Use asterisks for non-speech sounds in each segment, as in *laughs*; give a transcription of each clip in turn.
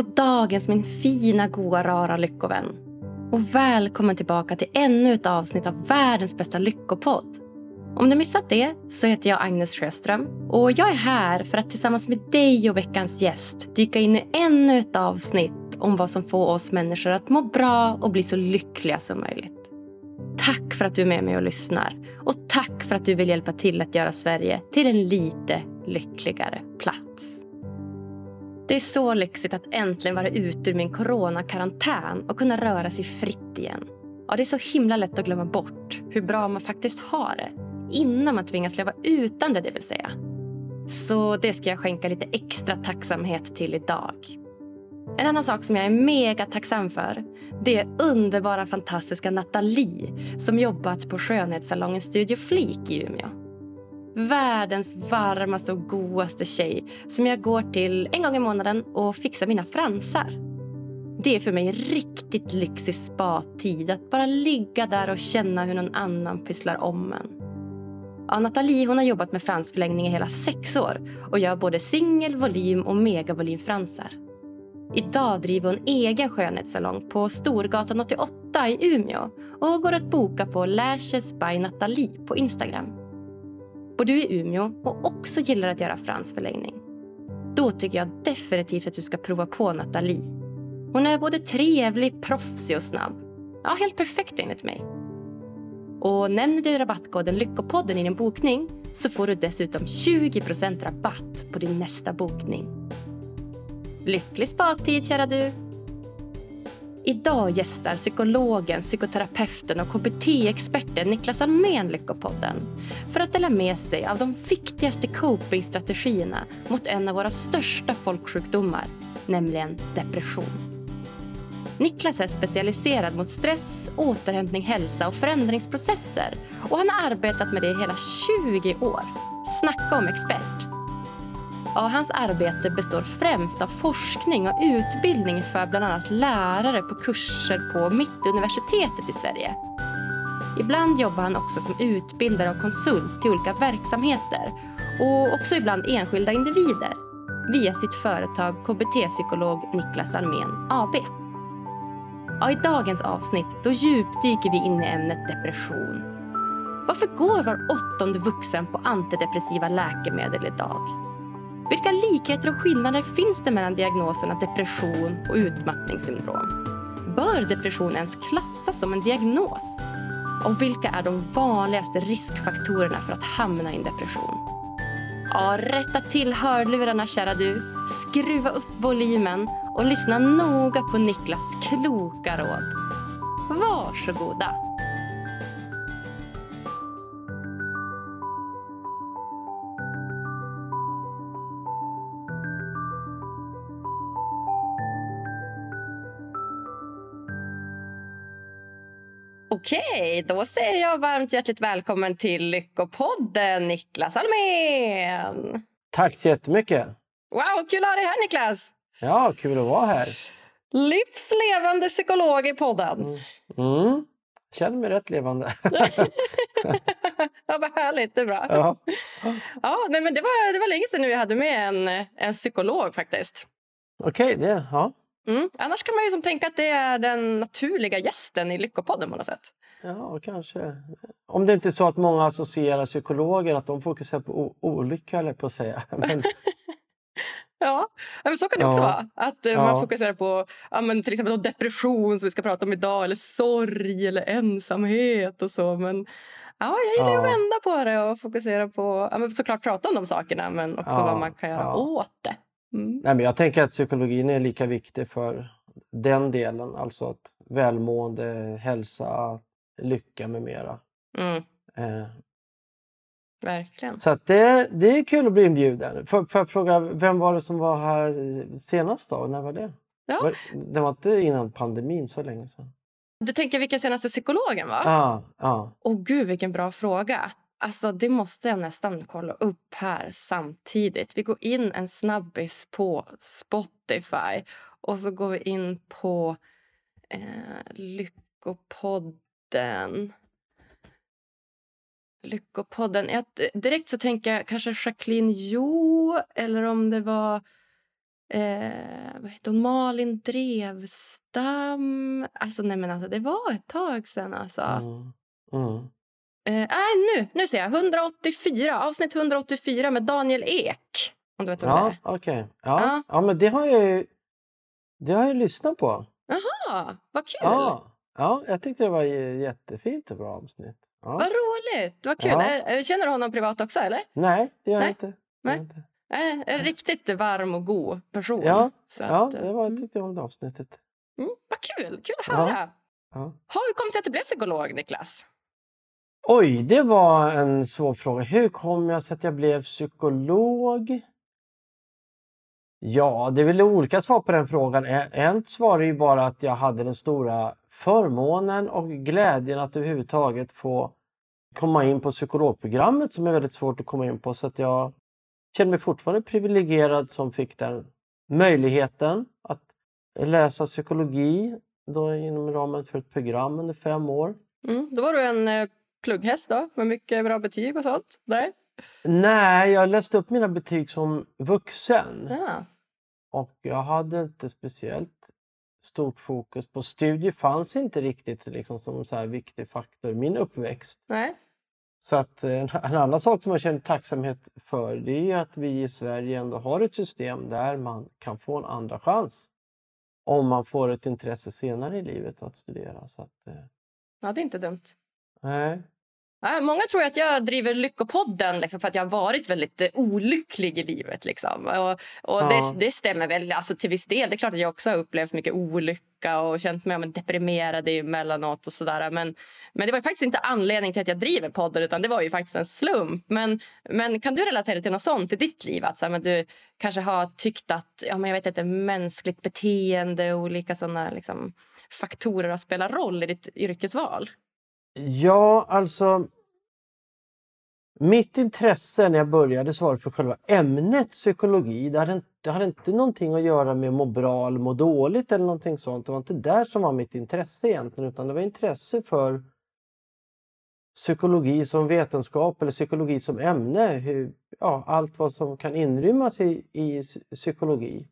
God dagens min fina, goa, rara lyckovän. Och välkommen tillbaka till ännu ett avsnitt av världens bästa lyckopodd. Om du missat det så heter jag Agnes Sjöström och jag är här för att tillsammans med dig och veckans gäst dyka in i ännu ett avsnitt om vad som får oss människor att må bra och bli så lyckliga som möjligt. Tack för att du är med mig och lyssnar och tack för att du vill hjälpa till att göra Sverige till en lite lyckligare plats. Det är så lyxigt att äntligen vara ute ur min coronakarantän och kunna röra sig fritt igen. Ja, det är så himla lätt att glömma bort hur bra man faktiskt har det innan man tvingas leva utan det, det vill säga. Så det ska jag skänka lite extra tacksamhet till idag. En annan sak som jag är mega tacksam för det är underbara, fantastiska Nathalie som jobbat på skönhetssalongen Studio Flik i Umeå. Världens varmaste och godaste tjej som jag går till en gång i månaden och fixar mina fransar. Det är för mig en riktigt lyxig spa-tid att bara ligga där och känna hur någon annan pysslar om en. Ja, Nathalie hon har jobbat med fransförlängning i hela sex år och gör både singel, volym och megavolymfransar. Idag driver hon egen skönhetssalong på Storgatan 88 i Umeå och går att boka på Lashes by Nathalie på Instagram. Bor du i Umeå och också gillar att göra fransförlängning? Då tycker jag definitivt att du ska prova på Nathalie. Hon är både trevlig, proffsig och snabb. Ja, helt perfekt enligt mig. Och nämner du rabattkoden Lyckopodden i din bokning så får du dessutom 20% rabatt på din nästa bokning. Lycklig spadtid, kära du! Idag gästar psykologen, psykoterapeuten och KBT-experten Niklas Almén Lyckopodden för att dela med sig av de viktigaste copingstrategierna mot en av våra största folksjukdomar, nämligen depression. Niklas är specialiserad mot stress, återhämtning, hälsa och förändringsprocesser och han har arbetat med det i hela 20 år. Snacka om expert! Ja, hans arbete består främst av forskning och utbildning för bland annat lärare på kurser på Mittuniversitetet i Sverige. Ibland jobbar han också som utbildare och konsult till olika verksamheter och också ibland enskilda individer via sitt företag KBT-psykolog Niklas Almén AB. Ja, I dagens avsnitt då djupdyker vi in i ämnet depression. Varför går var åttonde vuxen på antidepressiva läkemedel idag? Vilka likheter och skillnader finns det mellan diagnoserna depression och utmattningssyndrom? Bör depression ens klassas som en diagnos? Och vilka är de vanligaste riskfaktorerna för att hamna i en depression? Ja, rätta till hörlurarna, kära du. Skruva upp volymen och lyssna noga på Niklas kloka råd. Varsågoda. Okej, då säger jag varmt hjärtligt välkommen till Lyckopodden, Niklas Almén. Tack så jättemycket. Wow, kul att ha dig här Niklas. Ja, kul att vara här. Livslevande psykolog i podden. Mm. Mm. Känner mig rätt levande. *laughs* ja, vad härligt, det är bra. Ja. Ja, nej, men det, var, det var länge sedan vi hade med en, en psykolog faktiskt. Okej, det, ja. Mm. Annars kan man ju som tänka att det är den naturliga gästen i Lyckopodden på något sätt. Ja, kanske. Om det inte är så att många associerar psykologer att de fokuserar på olycka, eller på att säga. *laughs* Men... *laughs* ja, men så kan det också vara. Att eh, ja. man fokuserar på ja, men till exempel depression som vi ska prata om idag, eller sorg eller ensamhet och så. Men ja, jag gillar ja. att vända på det och fokusera på, ja, men såklart prata om de sakerna men också vad man kan göra åt det. Mm. Nej, men jag tänker att psykologin är lika viktig för den delen, alltså att välmående, hälsa, lycka med mera. Mm. Eh. Verkligen. Så det, det är kul att bli inbjuden. Får jag fråga, vem var det som var här senast då? När var det? Ja. Var, det var inte innan pandemin så länge sedan? Du tänker vilken senaste psykologen var? Ja. ja. Åh gud vilken bra fråga. Alltså det måste jag nästan kolla upp här samtidigt. Vi går in en snabbis på Spotify och så går vi in på eh, Lyckopodden. Lyckopodden. Jag, direkt så tänker jag kanske Jacqueline Jo eller om det var Eh, vad heter hon? Malin Drevstam. Alltså, nej, men alltså, det var ett tag sen. Alltså. Mm. Mm. Eh, nej, nu, nu ser jag. 184, avsnitt 184 med Daniel Ek. Om du vet vem det Ja, är. okej. Ja. Ja. ja, men det har jag ju det har jag lyssnat på. Jaha, vad kul! Ja, ja, jag tyckte det var jättefint och bra avsnitt. Ja. Vad roligt! Vad kul. Ja. Eh, eh, Känner du honom privat också? eller? Nej, det gör Nej. jag inte. Det Nej. jag inte. Eh, En riktigt varm och god person. Ja, Så Ja, att, eh, det var, jag mm, tyckte jag om det avsnittet. mm, vad kul! Kul att Ja. höra. Ja. Ha, hur kom det sig att du blev psykolog, Niklas? Oj, det var en svår fråga. Hur kom jag så att jag blev psykolog? Ja, det är väl olika svar på den frågan. Ett svar är ju bara att jag hade den stora förmånen och glädjen att överhuvudtaget få komma in på psykologprogrammet som är väldigt svårt att komma in på. Så att jag känner mig fortfarande privilegierad som fick den möjligheten att läsa psykologi då inom ramen för ett program under fem år. Mm, då var du en eh, plugghäst då, med mycket bra betyg och sånt? Nej? Nej, jag läste upp mina betyg som vuxen Ja. och jag hade inte speciellt stort fokus på studier. fanns inte riktigt liksom som så här viktig faktor i min uppväxt. Nej? Så att eh, en, en annan sak som jag känner tacksamhet för det är att vi i Sverige ändå har ett system där man kan få en andra chans om man får ett intresse senare i livet att studera. Så att, eh, Ja, det är inte dumt. nej. Många tror att jag driver Lyckopodden liksom, för att jag har varit väldigt eh, olycklig i livet. Liksom. Och, och Ja. det, det stämmer väl alltså, till viss del. Det är klart att jag också har upplevt mycket olycka och känt mig ja, men, deprimerad emellanåt. Och sådär. Men, men det var faktiskt inte anledning till att jag driver podden utan det var ju faktiskt en slump. Men, men kan du relatera till något sånt i ditt liv? Att så här, men du kanske har tyckt att ja, men jag vet inte, mänskligt beteende och olika såna liksom, faktorer har spelat roll i ditt yrkesval? Ja, alltså. Mitt intresse när jag började svara var för själva ämnet psykologi. Det hade, inte, det hade inte någonting att göra med att må bra eller må dåligt eller någonting sånt. Det var inte där som var mitt intresse egentligen utan det var intresse för psykologi som vetenskap eller psykologi som ämne. Hur, ja, allt vad som kan inrymmas i, i psykologi.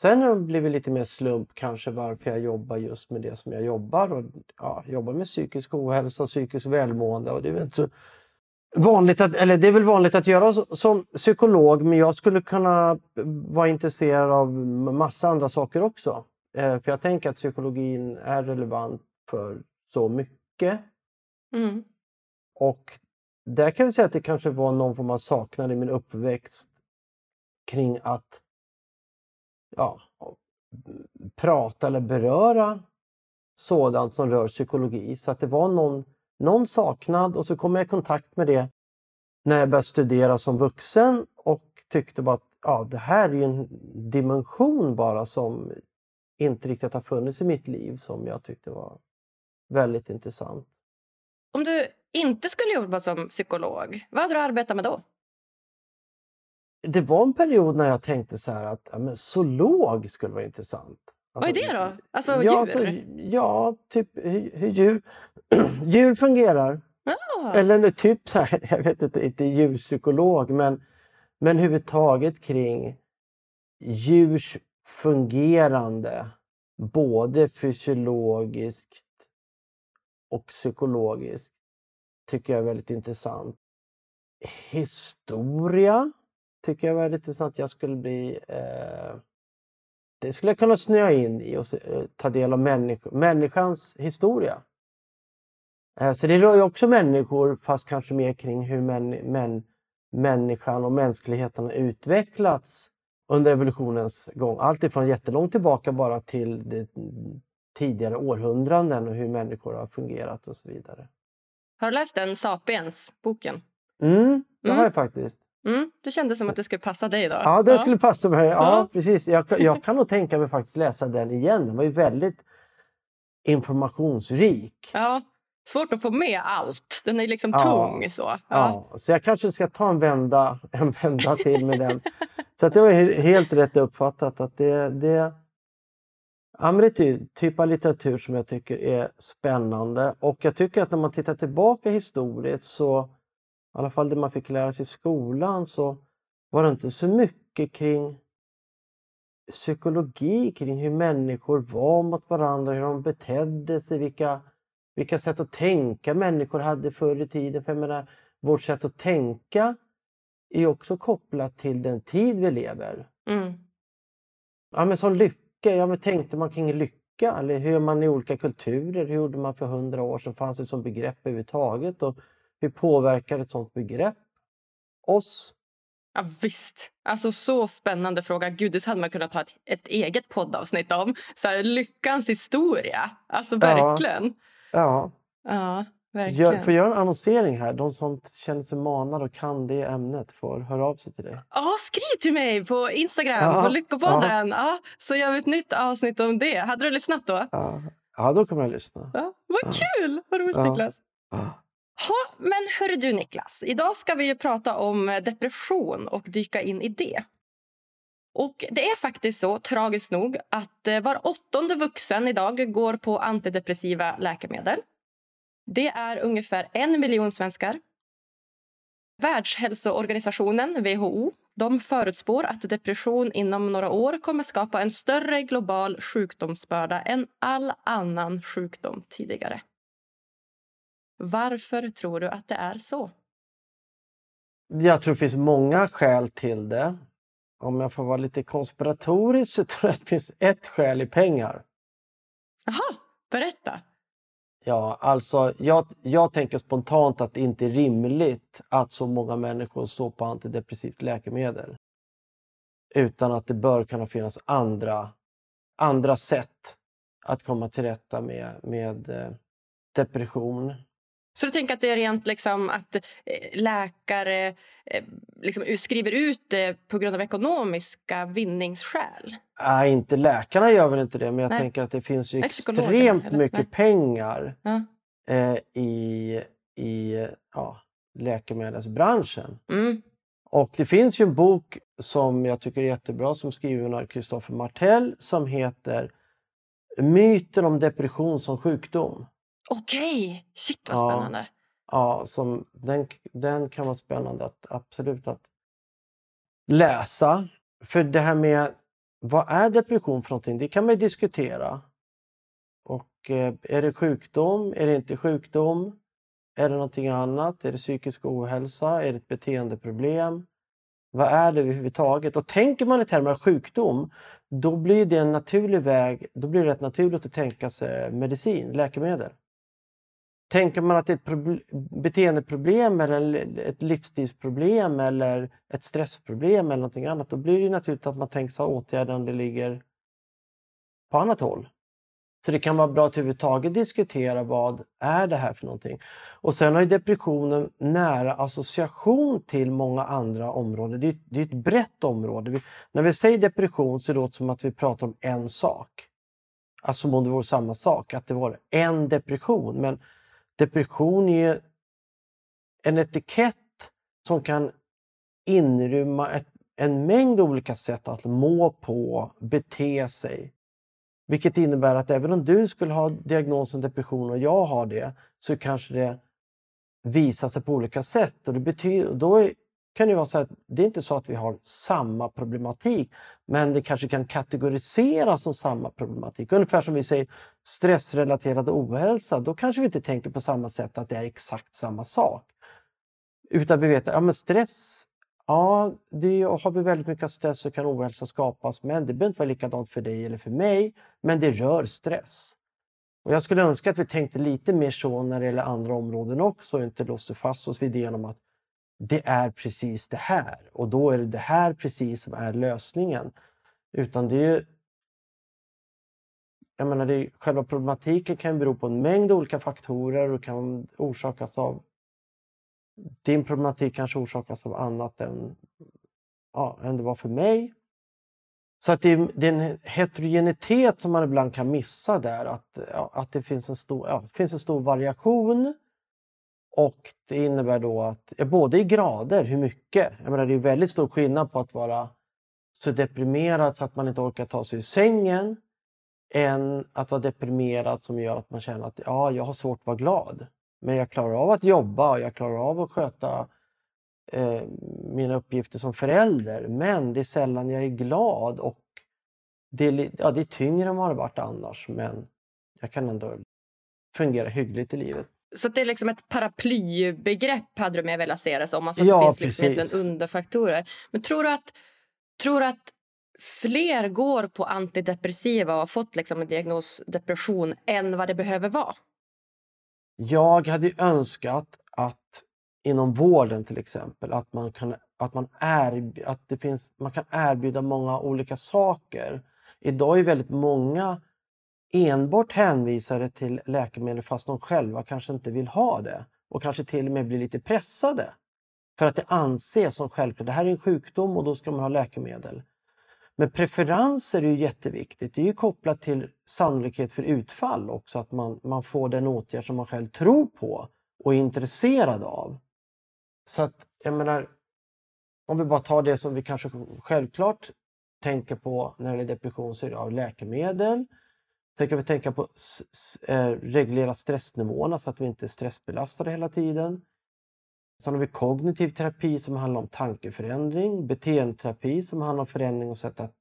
Sen har det blivit lite mer slump kanske varför jag jobbar just med det som jag jobbar. Och, ja, jobbar med psykisk ohälsa och psykisk välmående. Och det, är väl inte så vanligt att, eller det är väl vanligt att göra som psykolog men jag skulle kunna vara intresserad av massa andra saker också. Eh, för jag tänker att psykologin är relevant för så mycket. Mm. Och där kan vi säga att det kanske var någon form av saknad i min uppväxt kring att ja, prata eller beröra sådant som rör psykologi. Så att det var någon, någon saknad och så kom jag i kontakt med det när jag började studera som vuxen och tyckte bara att ja, det här är ju en dimension bara som inte riktigt har funnits i mitt liv som jag tyckte var väldigt intressant. Om du inte skulle jobba som psykolog, vad hade du arbetat med då? Det var en period när jag tänkte så här att ja, men zoolog skulle vara intressant. Vad är det då? Alltså ja, djur? alltså, ja, typ hur, hur djur, *clears throat* djur fungerar. Ja. Eller typ så här, *laughs* jag vet inte, inte djurpsykolog men, men överhuvudtaget kring djurs fungerande både fysiologiskt och psykologiskt tycker jag är väldigt intressant. Historia tycker jag är väldigt intressant. Jag skulle bli eh, det skulle jag kunna snöa in i och se, eh, ta del av människ människans historia. Eh, Så det rör ju också människor fast kanske mer kring hur män, män, människan och mänskligheten har utvecklats under evolutionens gång. Allt ifrån jättelångt tillbaka bara till det tidigare århundraden och hur människor har fungerat och så vidare. Har du läst den Sapiens-boken? Mm, det Mm. har jag faktiskt. Mm, det kändes som att det skulle passa dig då. Ja, det skulle passa mig. Ja, Ja. precis. Jag, jag *laughs* kan nog tänka mig faktiskt läsa den igen. Den var ju väldigt informationsrik. Ja, svårt att få med allt. Den är liksom Ja. tung. så. Ja. Ja, så jag kanske ska ta en vända, en vända till med den. *laughs* Så att det var he- helt rätt uppfattat att det, det, ja, men det är ty, typ av litteratur som jag tycker är spännande och jag tycker att när man tittar tillbaka historiskt så i alla fall det man fick lära sig i skolan så var det inte så mycket kring psykologi kring hur människor var mot varandra, hur de betedde sig, vilka, vilka sätt att tänka människor hade förr i tiden. För jag menar, vårt sätt att tänka är också kopplat till den tid vi lever. Mm. Ja, men som lycka, ja, men tänkte man kring lycka? Eller hur man i olika kulturer? Hur gjorde man för hundra år sedan? Fanns det som begrepp överhuvudtaget? Och hur påverkar ett sådant begrepp oss? Ja, visst. Alltså så spännande fråga. Gud, det hade man kunnat ha ett, ett eget poddavsnitt om. Så här, lyckans historia. Alltså verkligen. Ja. Ja, verkligen. Gör, får jag göra en annonsering här? De som känner sig manade och kan det ämnet får höra av sig till dig. Ja, skriv till mig på Instagram, Ja, på Lyckopodden. Ja. så gör vi ett nytt avsnitt om det. Hade du lyssnat då? Ja, ja då kommer jag lyssna. Ja, vad Ja. kul! Vad roligt, Ja. Niklas. Ha, men hörru du, Niklas. Idag ska vi ju prata om eh, depression och dyka in i det. Och Det är faktiskt så, tragiskt nog, att eh, var åttonde vuxen idag går på antidepressiva läkemedel. Det är ungefär en miljon svenskar. Världshälsoorganisationen, WHO, de förutspår att depression inom några år kommer skapa en större global sjukdomsbörda än all annan sjukdom tidigare. Varför tror du att det är så? Jag tror det finns många skäl till det. Om jag får vara lite konspiratorisk så *laughs* tror jag att det finns ett skäl i pengar. Jaha, berätta. Ja, alltså jag, jag tänker spontant att det inte är rimligt att så många människor står på antidepressivt läkemedel. Utan att det bör kunna finnas andra, andra sätt att komma till rätta med, med eh, depression. Så du tänker att det är rent liksom att eh, läkare eh, liksom skriver ut det på grund av ekonomiska vinningsskäl? Nej, inte läkarna gör väl inte det, men jag Nej. tänker att det finns Nej, extremt mycket Nej. pengar Ja. eh, i, i ja, läkemedelsbranschen. Mm. Och det finns ju en bok som jag tycker är jättebra som är skriven av Christopher Martell som heter Myten om depression som sjukdom. Okej, shit vad spännande. Ja, som, den, den kan vara spännande att absolut att läsa. För det här med vad är depression för någonting? Det kan man diskutera. Och eh, är det sjukdom? Är det inte sjukdom? Är det någonting annat? Är det psykisk ohälsa? Är det ett beteendeproblem? Vad är det överhuvudtaget? Och tänker man i termer av sjukdom, då blir det en naturlig väg, då blir det rätt naturligt att tänka sig medicin, läkemedel. Tänker man att det är ett problem, beteendeproblem eller ett livsstilsproblem eller ett stressproblem eller någonting annat, då blir det naturligt att man tänker sig åtgärder om det ligger på annat håll. Så det kan vara bra att överhuvudtaget diskutera vad är det här för någonting. Och sen har ju depressionen nära association till många andra områden. Det är, det är ett brett område. Vi, när vi säger depression så låter det som att vi pratar om en sak. Alltså som om det vore samma sak, att det var en depression. Men depression är en etikett som kan inrymma ett, en mängd olika sätt att må på, bete sig. Vilket innebär att även om du skulle ha diagnosen depression och jag har det så kanske det visar sig på olika sätt. Och det betyder, då är, kan det vara så att det är inte så att vi har samma problematik men det kanske kan kategoriseras som samma problematik. Ungefär som vi säger stressrelaterad ohälsa, då kanske vi inte tänker på samma sätt att det är exakt samma sak. Utan vi vet att ja, men stress, ja, det, har vi väldigt mycket stress så kan ohälsa skapas men det behöver inte vara likadant för dig eller för mig, men det rör stress. Och jag skulle önska att vi tänkte lite mer så när det gäller andra områden också och inte låste fast oss vid idén om att det är precis det här och då är det det här precis som är lösningen. Utan det är ju jag menar, det, själva problematiken kan bero på en mängd olika faktorer och kan orsakas av din problematik kanske orsakas av annat än, ja, än det var för mig. Så att det, är- det är en heterogenitet som man ibland kan missa där, att, ja, att det finns en, stor, ja, det finns en stor variation. Och det innebär då att, både i grader, hur mycket. Jag menar, det är väldigt stor skillnad på att vara så deprimerad så att man inte orkar ta sig ur sängen än att vara deprimerad som gör att man känner att ja, jag har svårt att vara glad. Men jag klarar av att jobba och jag klarar av att sköta eh, mina uppgifter som förälder. Men det är sällan jag är glad och det är, ja, det är tyngre än vad det varit annars men jag kan ändå fungera hyggligt i livet. Så det är liksom ett paraplybegrepp hade du mer velat se det som? Alltså att Ja, det finns liksom egentligen underfaktorer. Men tror du att, tror du att fler går på antidepressiva och har fått liksom en diagnos depression än vad det behöver vara? Jag hade önskat att inom vården till exempel att man kan, att man erb, att det finns, man kan erbjuda många olika saker. Idag är väldigt många enbart hänvisade till läkemedel fast de själva kanske inte vill ha det och kanske till och med blir lite pressade. För att det anses som självklart, det här är en sjukdom och då ska man ha läkemedel. Men preferenser är ju jätteviktigt. Det är ju kopplat till sannolikhet för utfall också, att man, man får den åtgärd som man själv tror på och är intresserad av. Så att jag menar, om vi bara tar det som vi kanske självklart tänker på när det gäller depression så är det av läkemedel. Sen kan vi tänka på eh, reglera stressnivåerna så att vi inte är stressbelastade hela tiden. Sen har vi kognitiv terapi som handlar om tankeförändring, beteendeterapi som handlar om förändring och sätt att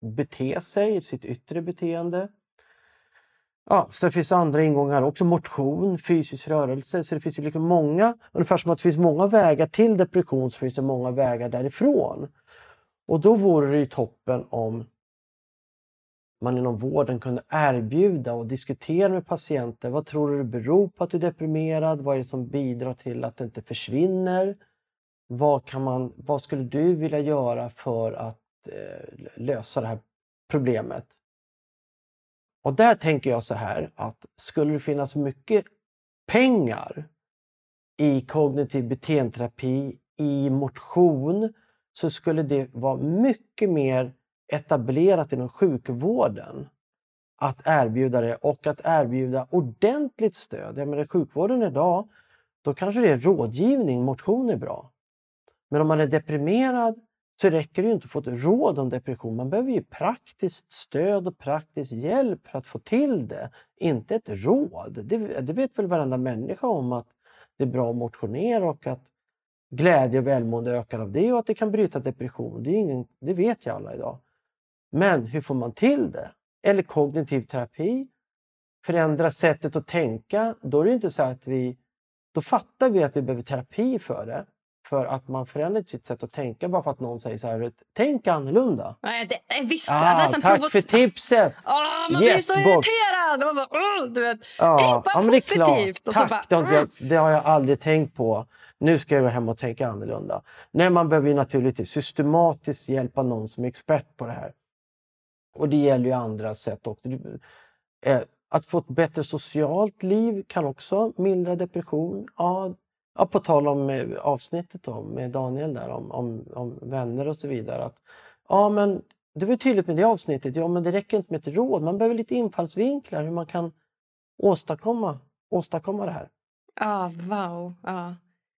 bete sig, sitt yttre beteende. Ja, sen finns det andra ingångar också, motion, fysisk rörelse. Så det finns ju liksom många, ungefär som att det finns många vägar till depression så finns det många vägar därifrån. Och då vore det ju toppen om man inom vården kunde erbjuda och diskutera med patienter. Vad tror du det beror på att du är deprimerad? Vad är det som bidrar till att det inte försvinner? Vad, kan man, vad skulle du vilja göra för att eh, lösa det här problemet? Och där tänker jag så här att skulle det finnas mycket pengar i kognitiv beteendeterapi, i motion, så skulle det vara mycket mer etablerat inom sjukvården att erbjuda det och att erbjuda ordentligt stöd. Jag menar sjukvården idag, då kanske det är rådgivning, motion är bra. Men om man är deprimerad så räcker det ju inte att få ett råd om depression. Man behöver ju praktiskt stöd och praktisk hjälp för att få till det. Inte ett råd. Det, det vet väl varenda människa om att det är bra att motionera och att glädje och välmående ökar av det och att det kan bryta depression. Det, är ingen, det vet ju alla idag. Men hur får man till det? Eller kognitiv terapi, förändra sättet att tänka. Då är det inte så att vi, då fattar vi att vi behöver terapi för det. För att man förändrar sitt sätt att tänka bara för att någon säger så här, tänk annorlunda. Nej, det, nej, visst. Ah, alltså, tack provos- för tipset! Åh, man Yes, blir så box. irriterad! Man bara, "Åh", du vet. Ja, Tänk bara ja, positivt. Och Tack, bara, det, har inte "Mm." jag, det har jag aldrig tänkt på. Nu ska jag gå hem och tänka annorlunda. Nej, man behöver ju naturligtvis systematiskt hjälpa någon som är expert på det här. Och det gäller ju andra sätt också. Eh, Att få ett bättre socialt liv kan också mildra depression. Ja, ja, på tal om eh, avsnittet då, med Daniel där om, om, om vänner och så vidare. Att, ja, men det var tydligt med det avsnittet. Ja, men det räcker inte med ett råd. Man behöver lite infallsvinklar hur man kan åstadkomma, åstadkomma det här. Ja, wow. Ja.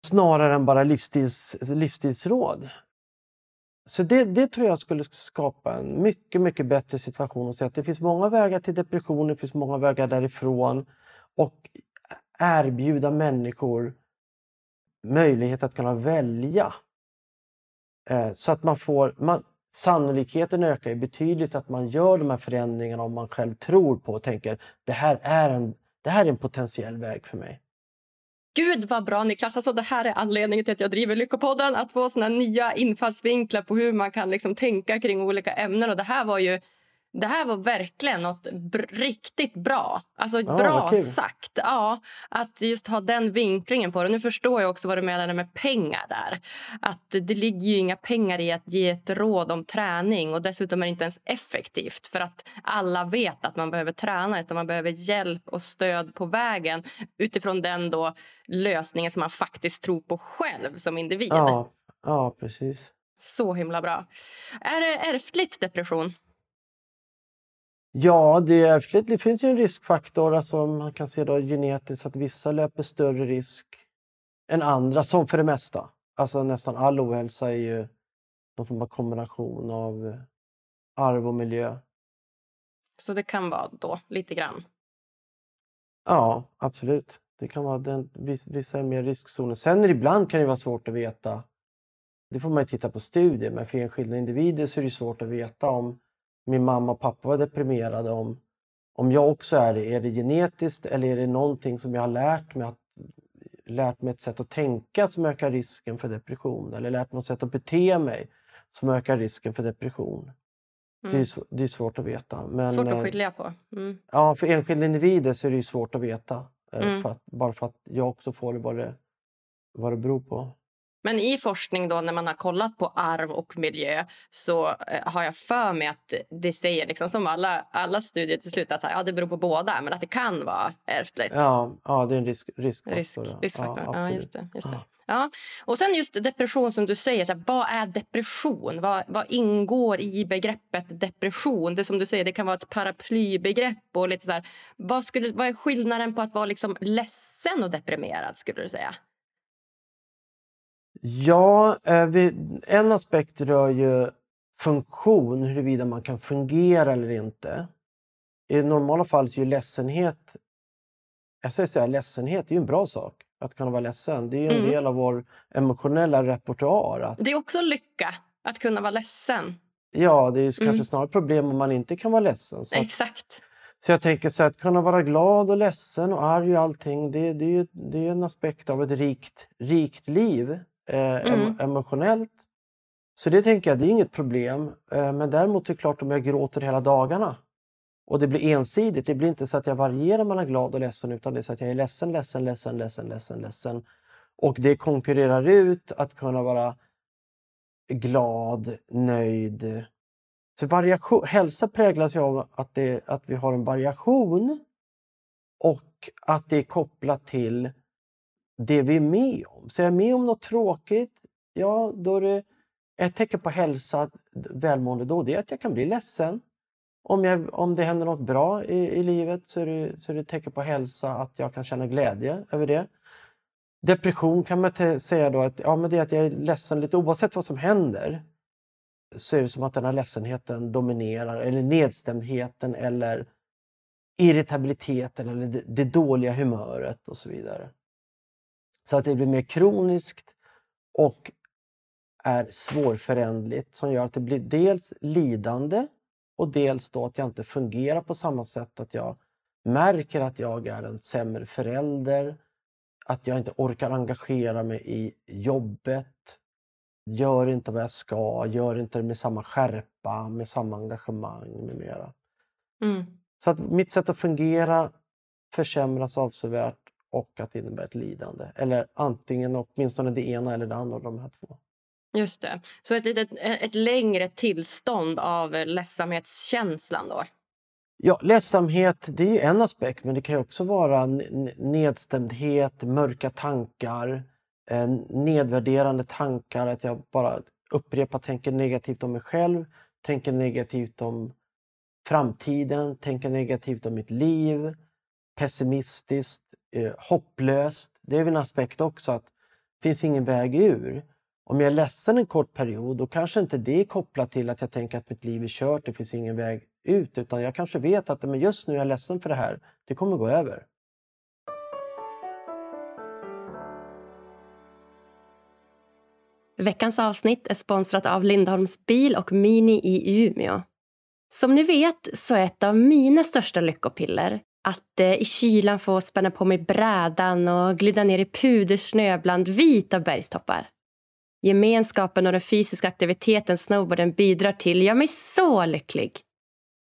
Snarare än bara livsstils, livsstilsråd. Så det, det tror jag skulle skapa en mycket, mycket bättre situation och säga att det finns många vägar till depression, det finns många vägar därifrån och erbjuda människor möjlighet att kunna välja. Eh, Så att man får, man, sannolikheten ökar ju betydligt att man gör de här förändringarna om man själv tror på och tänker det här är en, det här är en potentiell väg för mig. Gud vad bra Niklas! Alltså, det här är anledningen till att jag driver Lyckopodden. Att få såna nya infallsvinklar på hur man kan liksom tänka kring olika ämnen. Och det här var ju det här var verkligen något br- riktigt bra. Alltså Ja, bra sagt. Ja, att just ha den vinklingen på det. Nu förstår jag också vad du menar med pengar där. Att det ligger ju inga pengar i att ge ett råd om träning och dessutom är det inte ens effektivt för att alla vet att man behöver träna utan man behöver hjälp och stöd på vägen utifrån den då lösningen som man faktiskt tror på själv som individ. Ja, ja precis. Så himla bra. Är det ärftligt depression? Ja, det, är det finns ju en riskfaktor, alltså man kan se då genetiskt att vissa löper större risk än andra, som för det mesta. Alltså nästan all ohälsa är ju någon form av kombination av eh, arv och miljö. Så det kan vara då lite grann. Ja, absolut. Det kan vara den, viss- vissa är mer riskzoner. Sen ibland kan det vara svårt att veta. Det får man ju titta på studier, men för enskilda individer så är det svårt att veta om min mamma och pappa var deprimerade om, om jag också är det. Är det genetiskt eller är det någonting som jag har lärt mig, att, lärt mig ett sätt att tänka som ökar risken för depression eller lärt mig ett sätt att bete mig som ökar risken för depression? Mm. Det, är, mm. det är svårt att veta. Men, svårt att eh, skilja på. Mm. Ja, för enskilda individer så är det svårt att veta. Eh, mm. För att, bara för att jag också får det vad, det vad det beror på. Men i forskning då när man har kollat på arv och miljö så eh, har jag för mig att det säger liksom som alla, alla studier till slut att ja, det beror på båda men att det kan vara ärftligt. Ja, ja det är en risk, riskfaktor. Risk, riskfaktor. Ja, ja, just det. Just det. Ja. Och sen just depression som du säger, så här, vad är depression? Vad, vad ingår i begreppet depression? Det som du säger, det kan vara ett paraplybegrepp och lite så här, vad, skulle, vad är skillnaden på att vara liksom ledsen och deprimerad skulle du säga? Ja, eh, en aspekt rör ju funktion, huruvida man kan fungera eller inte. I normala fall är ju ledsenhet, jag säger så här, ledsenhet är ju en bra sak. Att kunna vara ledsen, det är ju en mm. del av vår emotionella repertoar. Att... Det är också lycka, att kunna vara ledsen. Ja, det är mm. kanske snarare problem om man inte kan vara ledsen. Så Exakt. Så jag tänker så att kunna vara glad och ledsen och arg och allting, det, det, det är en aspekt av ett rikt, rikt liv eh, mm. emotionellt. Så det tänker jag, det är inget problem. Eh, men däremot är det klart om jag gråter hela dagarna och det blir ensidigt, det blir inte så att jag varierar mellan glad och ledsen utan det är så att jag är ledsen, ledsen, ledsen, ledsen, ledsen, ledsen. Och det konkurrerar ut att kunna vara glad, nöjd. Så variation, hälsa präglas ju av att, det, att vi har en variation och att det är kopplat till det vi är med om. Så är jag med om något tråkigt, ja då är det ett tecken på hälsa, välmående då, det är att jag kan bli ledsen. Om, jag, om det händer något bra i, i livet så är, det, så är det ett tecken på hälsa att jag kan känna glädje över det. Depression kan man säga då att, ja, men det är att jag är ledsen lite oavsett vad som händer så är det som att den här ledsenheten dominerar eller nedstämdheten eller irritabiliteten eller det, det dåliga humöret och så vidare. Så att det blir mer kroniskt och är svårförändligt som gör att det blir dels lidande och dels då att jag inte fungerar på samma sätt, att jag märker att jag är en sämre förälder, att jag inte orkar engagera mig i jobbet, gör inte vad jag ska, gör inte det med samma skärpa, med samma engagemang med mera. Mm. Så att mitt sätt att fungera försämras avsevärt och att det innebär ett lidande. Eller antingen åtminstone det ena eller det andra av de här två. Just det. Så ett, litet, ett längre tillstånd av ledsamhetskänslan då? Ja, ledsamhet det är en aspekt men det kan också vara nedstämdhet, mörka tankar, eh, nedvärderande tankar, att jag bara upprepar tänker negativt om mig själv, tänker negativt om framtiden, tänker negativt om mitt liv, pessimistiskt, eh, hopplöst. Det är en aspekt också att det finns ingen väg ur. Om jag är ledsen en kort period då kanske inte det är kopplat till att jag tänker att mitt liv är kört, det finns ingen väg ut utan jag kanske vet att men just nu är jag ledsen för det här, det kommer gå över. Veckans avsnitt är sponsrat av Lindholms bil och Mini i Umeå. Som ni vet så är ett av mina största lyckopiller att eh, i kylan få spänna på mig brädan och glida ner i pudersnö bland vita bergstoppar. Gemenskapen och den fysiska aktiviteten snowboarden bidrar till gör mig så lycklig.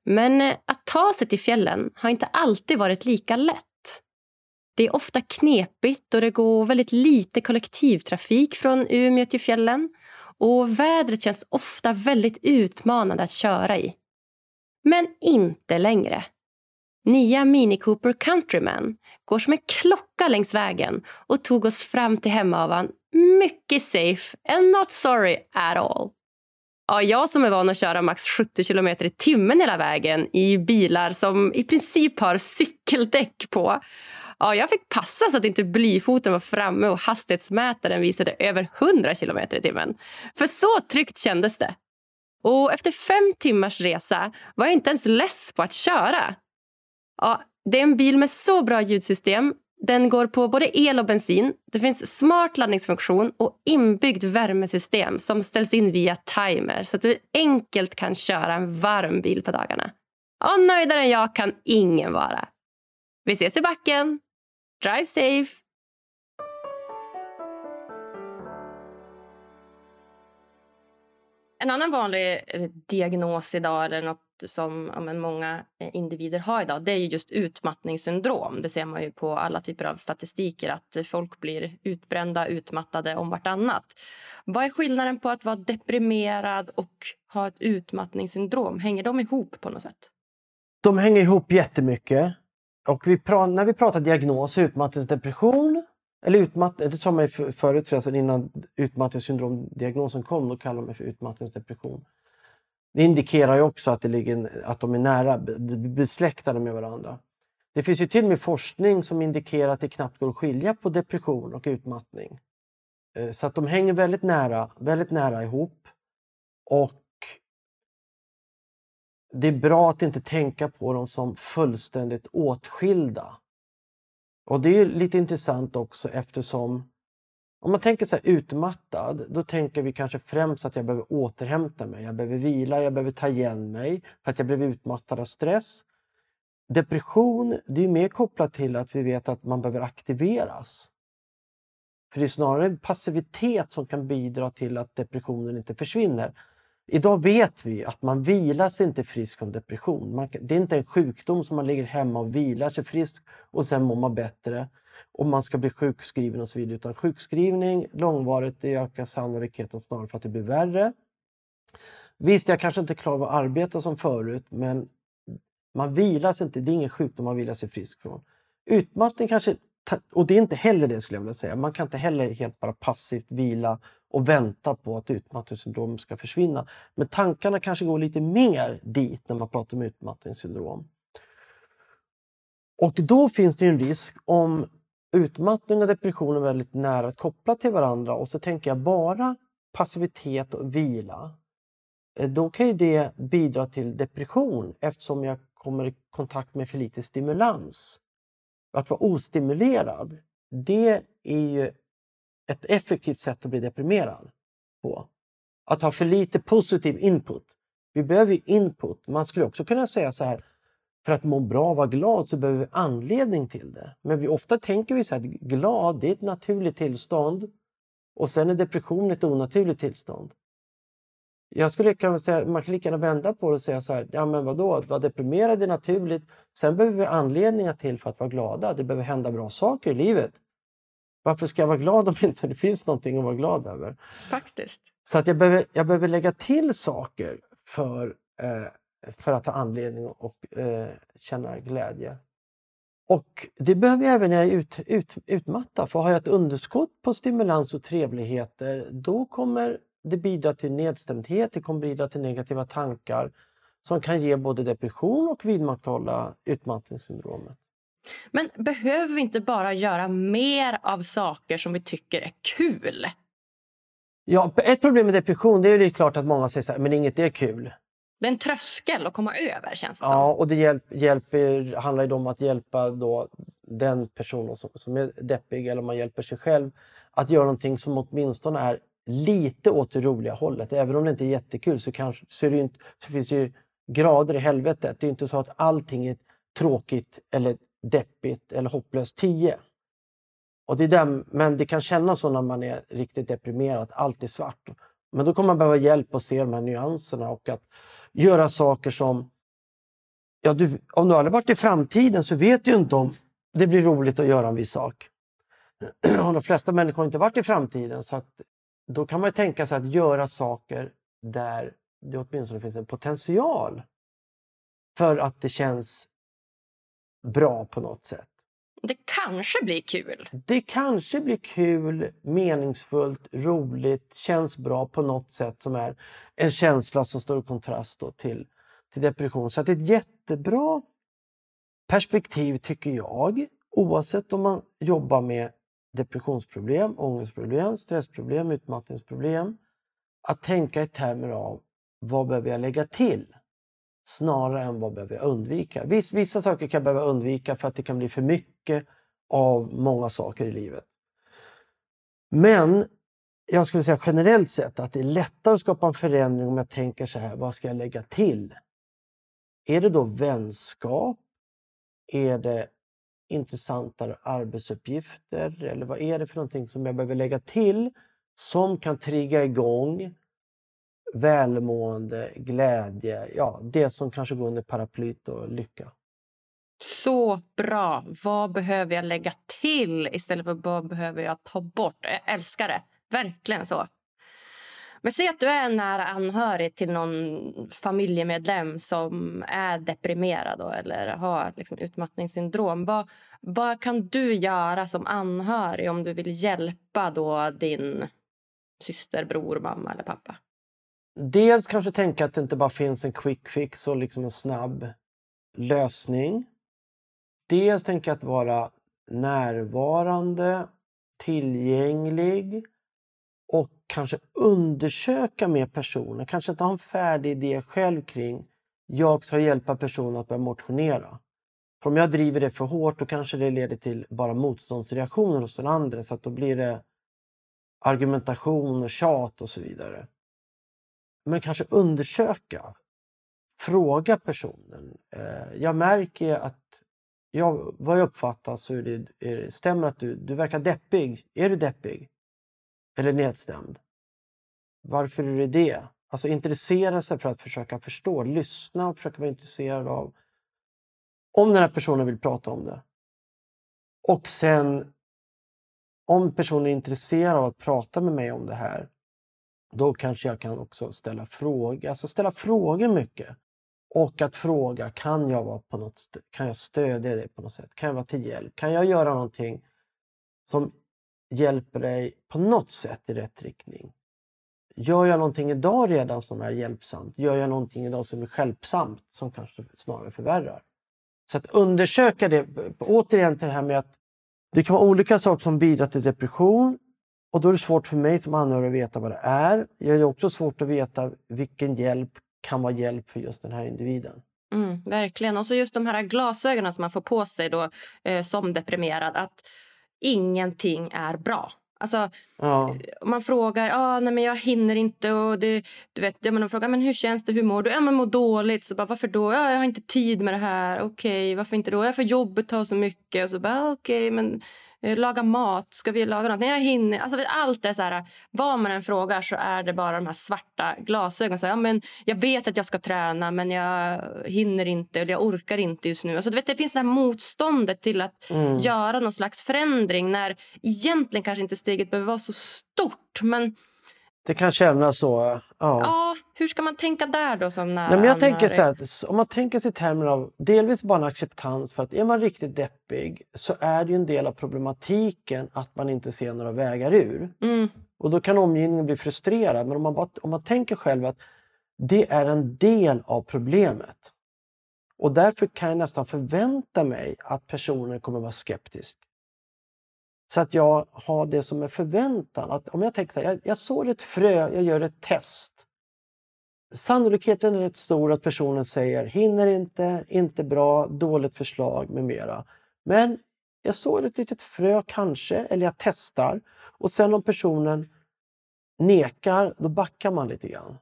Men eh, att ta sig till fjällen har inte alltid varit lika lätt. Det är ofta knepigt och det går väldigt lite kollektivtrafik från Umeå till fjällen och vädret känns ofta väldigt utmanande att köra i. Men inte längre. Nya Mini Cooper Countryman går som en klocka längs vägen och tog oss fram till Hemavan mycket safe and not sorry at all. Ja, jag som är van att köra max 70 km i timmen hela vägen i bilar som i princip har cykeldäck på. Ja, jag fick passa så att inte blyfoten var framme och hastighetsmätaren visade över 100 km i timmen. För så tryggt kändes det. Och efter fem timmars resa var jag inte ens less på att köra. Ja, det är en bil med så bra ljudsystem. Den går på både el och bensin. Det finns smart laddningsfunktion och inbyggd värmesystem som ställs in via timer så att du enkelt kan köra en varm bil på dagarna. Och nöjdare än jag kan ingen vara. Vi ses i backen. Drive safe! En annan vanlig diagnos idag, eller något som ja, många eh, individer har idag, det är just utmattningssyndrom. Det ser man ju på alla typer av statistiker, att folk blir utbrända, utmattade om vartannat. Vad är skillnaden på att vara deprimerad och ha ett utmattningssyndrom? Hänger de ihop på något sätt? De hänger ihop jättemycket. Och vi när vi pratar diagnos, utmattningsdepression, eller utmattning, det sa man förut förresten innan utmattningssyndromdiagnosen kom, då kallade man det för utmattningsdepression. Det indikerar ju också att, det ligger, att de är nära besläktade med varandra. Det finns ju till och med forskning som indikerar att det knappt går att skilja på depression och utmattning. Eh, så att de hänger väldigt nära, väldigt nära ihop. Och det är bra att inte tänka på dem som fullständigt åtskilda. Och det är lite intressant också eftersom om man tänker så utmattad, då tänker vi kanske främst att jag behöver återhämta mig. Jag behöver vila, jag behöver ta igen mig för att jag blev utmattad av stress. Depression, det är mer kopplat till att vi vet att man behöver aktiveras. För det är snarare passivitet som kan bidra till att depressionen inte försvinner. Idag vet vi att man vilar sig inte frisk från depression. Man, det är inte en sjukdom som man ligger hemma och vilar sig frisk och sen mår man bättre och man ska bli sjukskriven och så vidare. Utan sjukskrivning långvarigt, det ökar sannolikheten snarare för att det blir värre. Visst, jag kanske inte klarar av att arbeta som förut, men man vilar sig inte, det är ingen sjukdom man vilar sig frisk från. Utmattning kanske, och det är inte heller det skulle jag vilja säga, man kan inte heller helt bara passivt vila och vänta på att utmattningssyndrom ska försvinna. Men tankarna kanske går lite mer dit när man pratar om utmattningssyndrom. Och då finns det en risk om utmattning och depression är väldigt nära kopplat till varandra och så tänker jag bara passivitet och vila. Eh, då kan ju det bidra till depression eftersom jag kommer i kontakt med för lite stimulans. Att vara ostimulerad, det är ju ett effektivt sätt att bli deprimerad på. Att ha för lite positiv input. Vi behöver input. Man skulle också kunna säga så här, för att må bra och vara glad så behöver vi anledning till det. Men vi, ofta tänker vi så här, glad det är ett naturligt tillstånd och sen är depression ett onaturligt tillstånd. Jag skulle kunna säga, man kan lika gärna vända på det och säga så här, ja men vadå, att vara deprimerad är naturligt. Sen behöver vi anledningar till för att vara glada. Det behöver hända bra saker i livet. Varför ska jag vara glad om inte det finns någonting att vara glad över? Faktiskt. Så att jag behöver, jag behöver lägga till saker för eh, för att ha anledning och eh, känna glädje. Och det behöver jag även när jag är ut, ut, utmattad, för har jag ett underskott på stimulans och trevligheter då kommer det bidra till nedstämdhet, det kommer bidra till negativa tankar som kan ge både depression och vidmakthålla utmattningssyndromet. Men behöver vi inte bara göra mer av saker som vi tycker är kul? Ja, ett problem med depression det är det klart att många säger så här, men inget är kul. Det är en tröskel att komma över känns det Ja, som. och det hjälp, hjälper, handlar ju om att hjälpa då den personen som, som är deppig eller man hjälper sig själv att göra någonting som åtminstone är lite åt det roliga hållet. Även om det inte är jättekul så, kanske, så, det inte, så finns det ju grader i helvetet. Det är inte så att allting är tråkigt eller deppigt eller hopplöst 10. Och det är där, men det kan kännas så när man är riktigt deprimerad, att allt är svart. Men då kommer man behöva hjälp att se de här nyanserna och att göra saker som... Ja, du, om du aldrig varit i framtiden så vet du inte om det blir roligt att göra en viss sak. *clears throat* Och de flesta människor har inte varit i framtiden så att då kan man tänka sig att göra saker där det åtminstone finns en potential för att det känns bra på något sätt. Det kanske blir kul. Det kanske blir kul, meningsfullt, roligt, känns bra på något sätt som är en känsla som står i kontrast till, till depression. Så att det är ett jättebra perspektiv tycker jag, oavsett om man jobbar med depressionsproblem, ångestproblem, stressproblem, utmattningsproblem. Att tänka i termer av vad behöver jag lägga till? Snarare än vad behöver jag undvika? Viss, vissa saker kan jag behöva undvika för att det kan bli för mycket av många saker i livet. Men jag skulle säga generellt sett att det är lättare att skapa en förändring om jag tänker så här, vad ska jag lägga till? Är det då vänskap? Är det intressantare arbetsuppgifter? Eller vad är det för någonting som jag behöver lägga till som kan trigga igång välmående, glädje, ja det som kanske går under paraplyt och lycka. Så bra! Vad behöver jag lägga till istället för vad behöver jag ta bort? Jag älskar det. Verkligen så. Men säg att du är en nära anhörig till någon familjemedlem som är deprimerad då, eller har liksom utmattningssyndrom. Vad, vad kan du göra som anhörig om du vill hjälpa då din syster, bror, mamma eller pappa? Dels kanske tänka att det inte bara finns en quick fix och liksom en snabb lösning. Dels tänka att vara närvarande, tillgänglig och kanske undersöka med personen, kanske inte ha en färdig idé själv kring jag ska hjälpa personen att börja motionera. För om jag driver det för hårt då kanske det leder till bara motståndsreaktioner hos den andra så att då blir det argumentation och tjat och så vidare. Men kanske undersöka, fråga personen. Eh, jag märker att jag, vad jag uppfattar så är det, är det, stämmer att du, du verkar deppig. Är du deppig? Eller nedstämd? Varför är du det? Alltså intressera sig för att försöka förstå, lyssna och försöka vara intresserad av om den här personen vill prata om det. Och sen om personen är intresserad av att prata med mig om det här, då kanske jag kan också ställa frågor, alltså ställa frågor mycket. Och att fråga, kan jag, vara på något, kan jag stödja dig på något sätt? Kan jag vara till hjälp? Kan jag göra någonting som hjälper dig på något sätt i rätt riktning? Gör jag någonting idag redan som är hjälpsamt? Gör jag någonting idag som är hjälpsamt som kanske snarare förvärrar? Så att undersöka det, återigen till det här med att det kan vara olika saker som bidrar till depression och då är det svårt för mig som anhörig att veta vad det är. Det är också svårt att veta vilken hjälp kan vara hjälp för just den här individen. Mm, verkligen. Och så just de här glasögonen som man får på sig då, eh, som deprimerad. Att ingenting är bra. Alltså, ja. Man frågar, ah, nej, men jag hinner inte. Och det, du vet, ja, man frågar men hur känns det, hur mår du? Ja, men mår dåligt. Så bara, Varför då? Ja, jag har inte tid med det här. Okej, varför inte då? Jag för jobbet tar så mycket. Och så bara, okej, men Eh, laga mat, ska vi laga något? Nej, jag hinner. Alltså, allt är så här, vad man än frågar så är det bara de här svarta glasögonen. Så, ja, men jag vet att jag ska träna men jag hinner inte eller jag orkar inte just nu. Alltså, du vet, det finns det här motståndet till att mm. göra någon slags förändring när egentligen kanske inte steget behöver vara så stort. Men det kan kännas så. Ja. ja, hur ska man tänka där då som nära Nej, men jag tänker så här, Om man tänker sig i termer av delvis bara en acceptans för att är man riktigt deppig så är det ju en del av problematiken att man inte ser några vägar ur. Mm. Och då kan omgivningen bli frustrerad men om man, bara, om man tänker själv att det är en del av problemet. Och därför kan jag nästan förvänta mig att personen kommer vara skeptisk. Så att jag har det som en förväntan. Att om jag tänker så här, jag, jag sår ett frö, jag gör ett test. Sannolikheten är rätt stor att personen säger hinner inte, inte bra, dåligt förslag med mera. Men jag sår ett litet frö kanske, eller jag testar. Och sen om personen nekar, då backar man lite grann.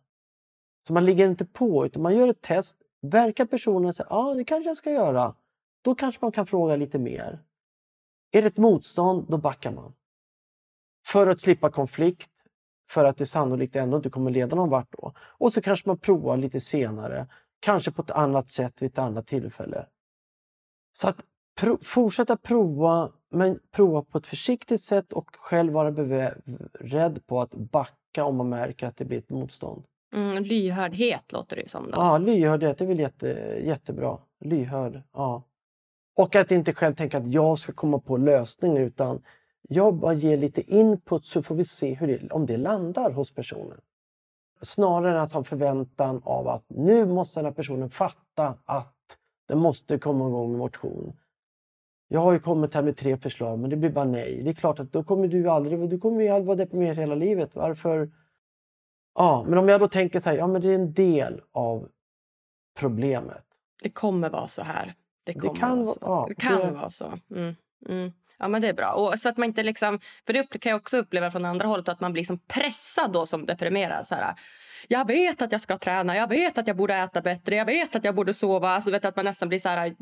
Så man ligger inte på utan man gör ett test. Verkar personen säga ja det kanske jag ska göra. Då kanske man kan fråga lite mer. Är det ett motstånd, då backar man. För att slippa konflikt, för att det sannolikt ändå inte kommer leda någon vart då. Och så kanske man provar lite senare, kanske på ett annat sätt vid ett annat tillfälle. Så att pro fortsätta prova, men prova på ett försiktigt sätt och själv vara beredd på att backa om man märker att det blir ett motstånd. Mm, lyhördhet låter det som. Då. Ja, lyhördhet är väl jätte, jättebra. Lyhörd, ja. Och att inte själv tänka att jag ska komma på lösningen utan jag bara ger lite input så får vi se hur det, om det landar hos personen. Snarare än att ha förväntan av att nu måste den här personen fatta att den måste komma igång med motion. Jag har ju kommit här med tre förslag men det blir bara nej. Det är klart att då kommer du aldrig, du kommer ju aldrig vara deprimerad hela livet. Varför? Ja, men om jag då tänker så här, ja men det är en del av problemet. Det kommer vara så här. Det, det kan, vara så. Ja, det kan det... vara så. Mm. Mm. Ja, men det är bra. Och så att man inte liksom, för det kan jag också uppleva från andra hållet, att man blir liksom pressad då som deprimerad. Så här, jag vet att jag ska träna, jag vet att jag borde äta bättre, jag vet att jag borde sova. Alltså, vet att man nästan blir så här,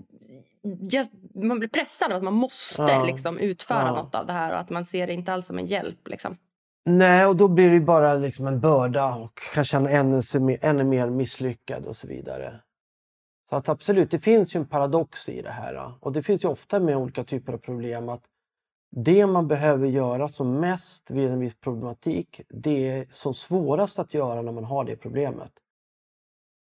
man blir pressad att man måste ja. liksom, utföra ja. något av det här och att man ser det inte alls som en hjälp. Liksom. Nej, och då blir det bara liksom en börda och kan känna ännu, ännu mer misslyckad och så vidare. Så att absolut, det finns ju en paradox i det här. Och det finns ju ofta med olika typer av problem att det man behöver göra som mest vid en viss problematik, det är som svårast att göra när man har det problemet.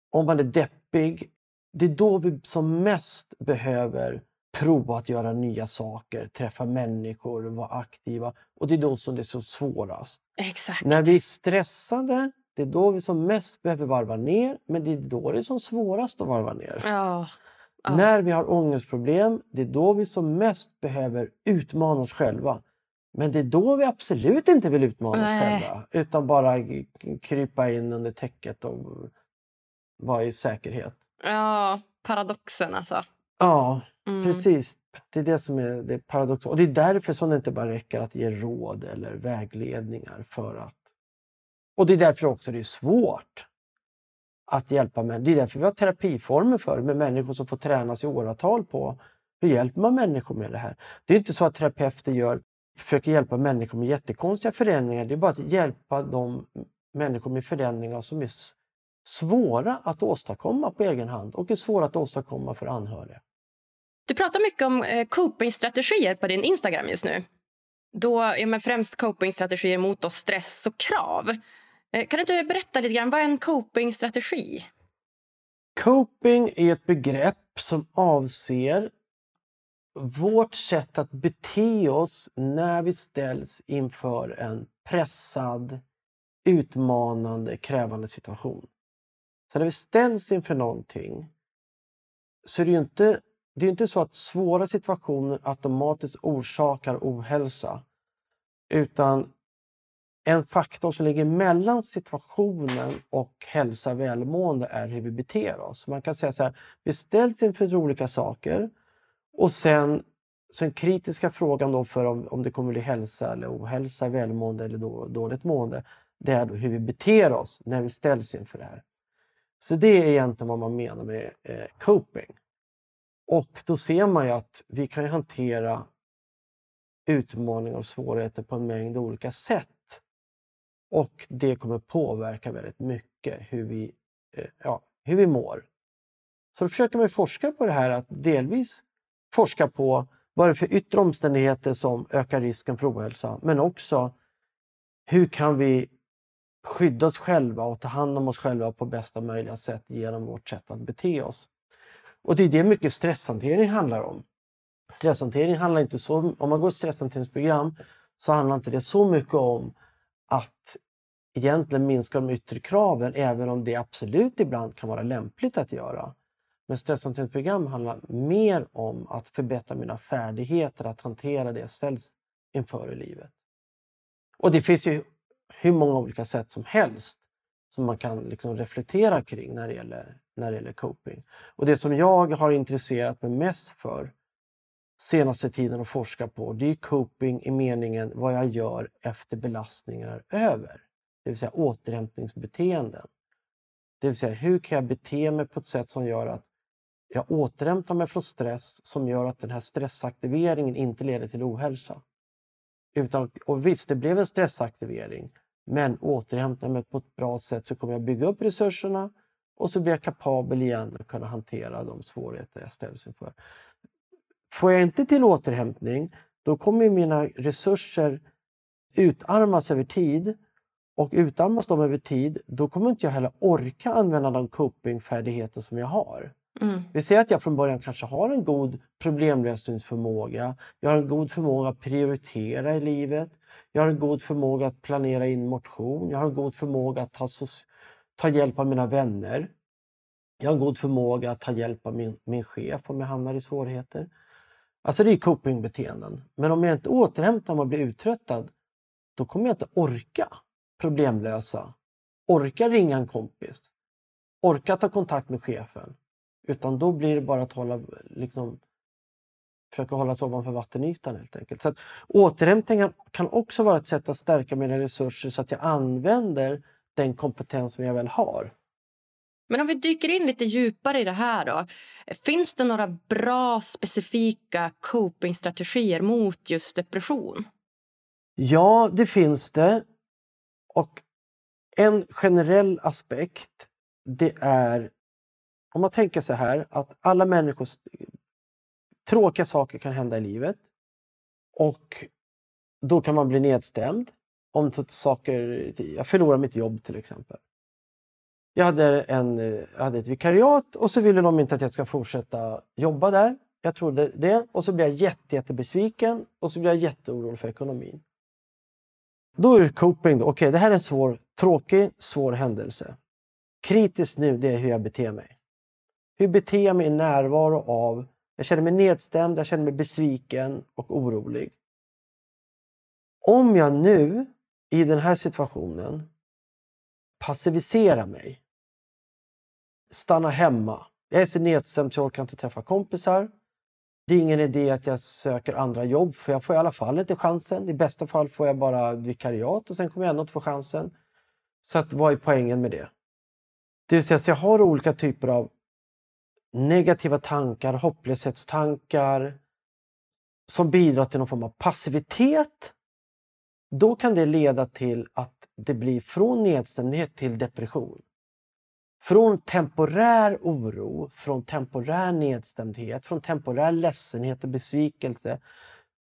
Om man är deppig, det är då vi som mest behöver prova att göra nya saker, träffa människor, vara aktiva. Och det är då som det är så svårast. Exakt. När vi är stressade, det är då vi som mest behöver varva ner, men det är då det är som svårast att varva ner. Ja. Ja. När vi har ångestproblem, det är då vi som mest behöver utmana oss själva. Men det är då vi absolut inte vill utmana Nej. oss själva, utan bara krypa in under täcket och vara i säkerhet. Ja, paradoxen alltså. Ja, mm. precis. Det är det som är det paradoxala. Och det är därför som det inte bara räcker att ge råd eller vägledningar för att... Och det är därför också det är svårt att hjälpa människor. Det är därför vi har terapiformer för med människor som får tränas i åratal på hur hjälper man människor med det här. Det är inte så att terapeuter gör, försöker hjälpa människor med jättekonstiga förändringar. Det är bara att hjälpa de människor med förändringar som är svåra att åstadkomma på egen hand och är svåra att åstadkomma för anhöriga. Du pratar mycket om eh, copingstrategier på din Instagram just nu. Då är man främst copingstrategier mot stress och krav. Eh, kan du inte berätta lite grann, vad är en copingstrategi? Coping är ett begrepp som avser vårt sätt att bete oss när vi ställs inför en pressad, utmanande, krävande situation. Så när vi ställs inför någonting så är det ju inte, det är inte så att svåra situationer automatiskt orsakar ohälsa. Utan en faktor som ligger mellan situationen och hälsa och välmående är hur vi beter oss. Man kan säga så här, vi ställs inför olika saker och sen den kritiska frågan då för om, om det kommer bli hälsa eller ohälsa, välmående eller då, dåligt mående, det är hur vi beter oss när vi ställs inför det här. Så det är egentligen vad man menar med eh, coping. Och då ser man ju att vi kan hantera utmaningar och svårigheter på en mängd olika sätt. Och det kommer påverka väldigt mycket hur vi, eh, ja, hur vi mår. Så då försöker man forska på det här, att delvis forska på vad det är för yttre omständigheter som ökar risken för ohälsa, men också hur kan vi skydda oss själva och ta hand om oss själva på bästa möjliga sätt genom vårt sätt att bete oss. Och det är det mycket stresshantering handlar om. Stresshantering handlar inte så, om man går ett stresshanteringsprogram så handlar inte det så mycket om att egentligen minska de yttre kraven även om det absolut ibland kan vara lämpligt att göra. Men stresshanteringsprogram handlar mer om att förbättra mina färdigheter att hantera det jag ställs inför i livet. Och det finns ju hur många olika sätt som helst som man kan liksom reflektera kring när det, gäller, när det gäller coping. Och det som jag har intresserat mig mest för senaste tiden att forska på, det är coping i meningen vad jag gör efter belastningen är över. Det vill säga återhämtningsbeteenden. Det vill säga hur kan jag bete mig på ett sätt som gör att jag återhämtar mig från stress som gör att den här stressaktiveringen inte leder till ohälsa. Utan, och visst, det blev en stressaktivering, men återhämtar mig på ett bra sätt så kommer jag bygga upp resurserna och så blir jag kapabel igen att kunna hantera de svårigheter jag ställs inför. Får jag inte till återhämtning, då kommer mina resurser utarmas över tid och utarmas de över tid, då kommer inte jag heller orka använda de copingfärdigheter som jag har. Mm. Vi ser att jag från början kanske har en god problemlösningsförmåga. Jag har en god förmåga att prioritera i livet. Jag har en god förmåga att planera in motion. Jag har en god förmåga att ta, ta hjälp av mina vänner. Jag har en god förmåga att ta hjälp av min, min chef om jag hamnar i svårigheter. Alltså det är copingbeteenden. Men om jag inte återhämtar mig och blir uttröttad, då kommer jag inte orka problemlösa, orka ringa en kompis, orka ta kontakt med chefen. Utan då blir det bara att hålla, liksom, försöka hålla sig ovanför vattenytan helt enkelt. Så att återhämtning kan också vara ett sätt att stärka mina resurser så att jag använder den kompetens som jag väl har. Men om vi dyker in lite djupare i det här då. Finns det några bra specifika copingstrategier mot just depression? Ja, det finns det. Och en generell aspekt det är om man tänker så här att alla människors tråkiga saker kan hända i livet och då kan man bli nedstämd om saker, jag förlorar mitt jobb till exempel. Jag hade, en, eh, jag hade ett vikariat och så ville de inte att jag ska fortsätta jobba där. Jag trodde det och så blev jag jätte, jättebesviken och så blev jag jätteorolig för ekonomin. Då är det coping. Okej, okay, det här är en svår, tråkig, svår händelse. Kritiskt nu, det är hur jag beter mig. Hur beter jag mig i närvaro av, jag känner mig nedstämd, jag känner mig besviken och orolig. Om jag nu i den här situationen passiviserar mig, Stanna hemma, jag är så nedstämd så jag orkar inte träffa kompisar. Det är ingen idé att jag söker andra jobb för jag får i alla fall inte chansen. I bästa fall får jag bara vikariat och sen kommer jag ändå inte få chansen. Så att, vad är poängen med det? Det vill säga, så jag har olika typer av negativa tankar, hopplöshetstankar som bidrar till någon form av passivitet. Då kan det leda till att det blir från nedstämdhet till depression. Från temporär oro, från temporär nedstämdhet, från temporär ledsenhet och besvikelse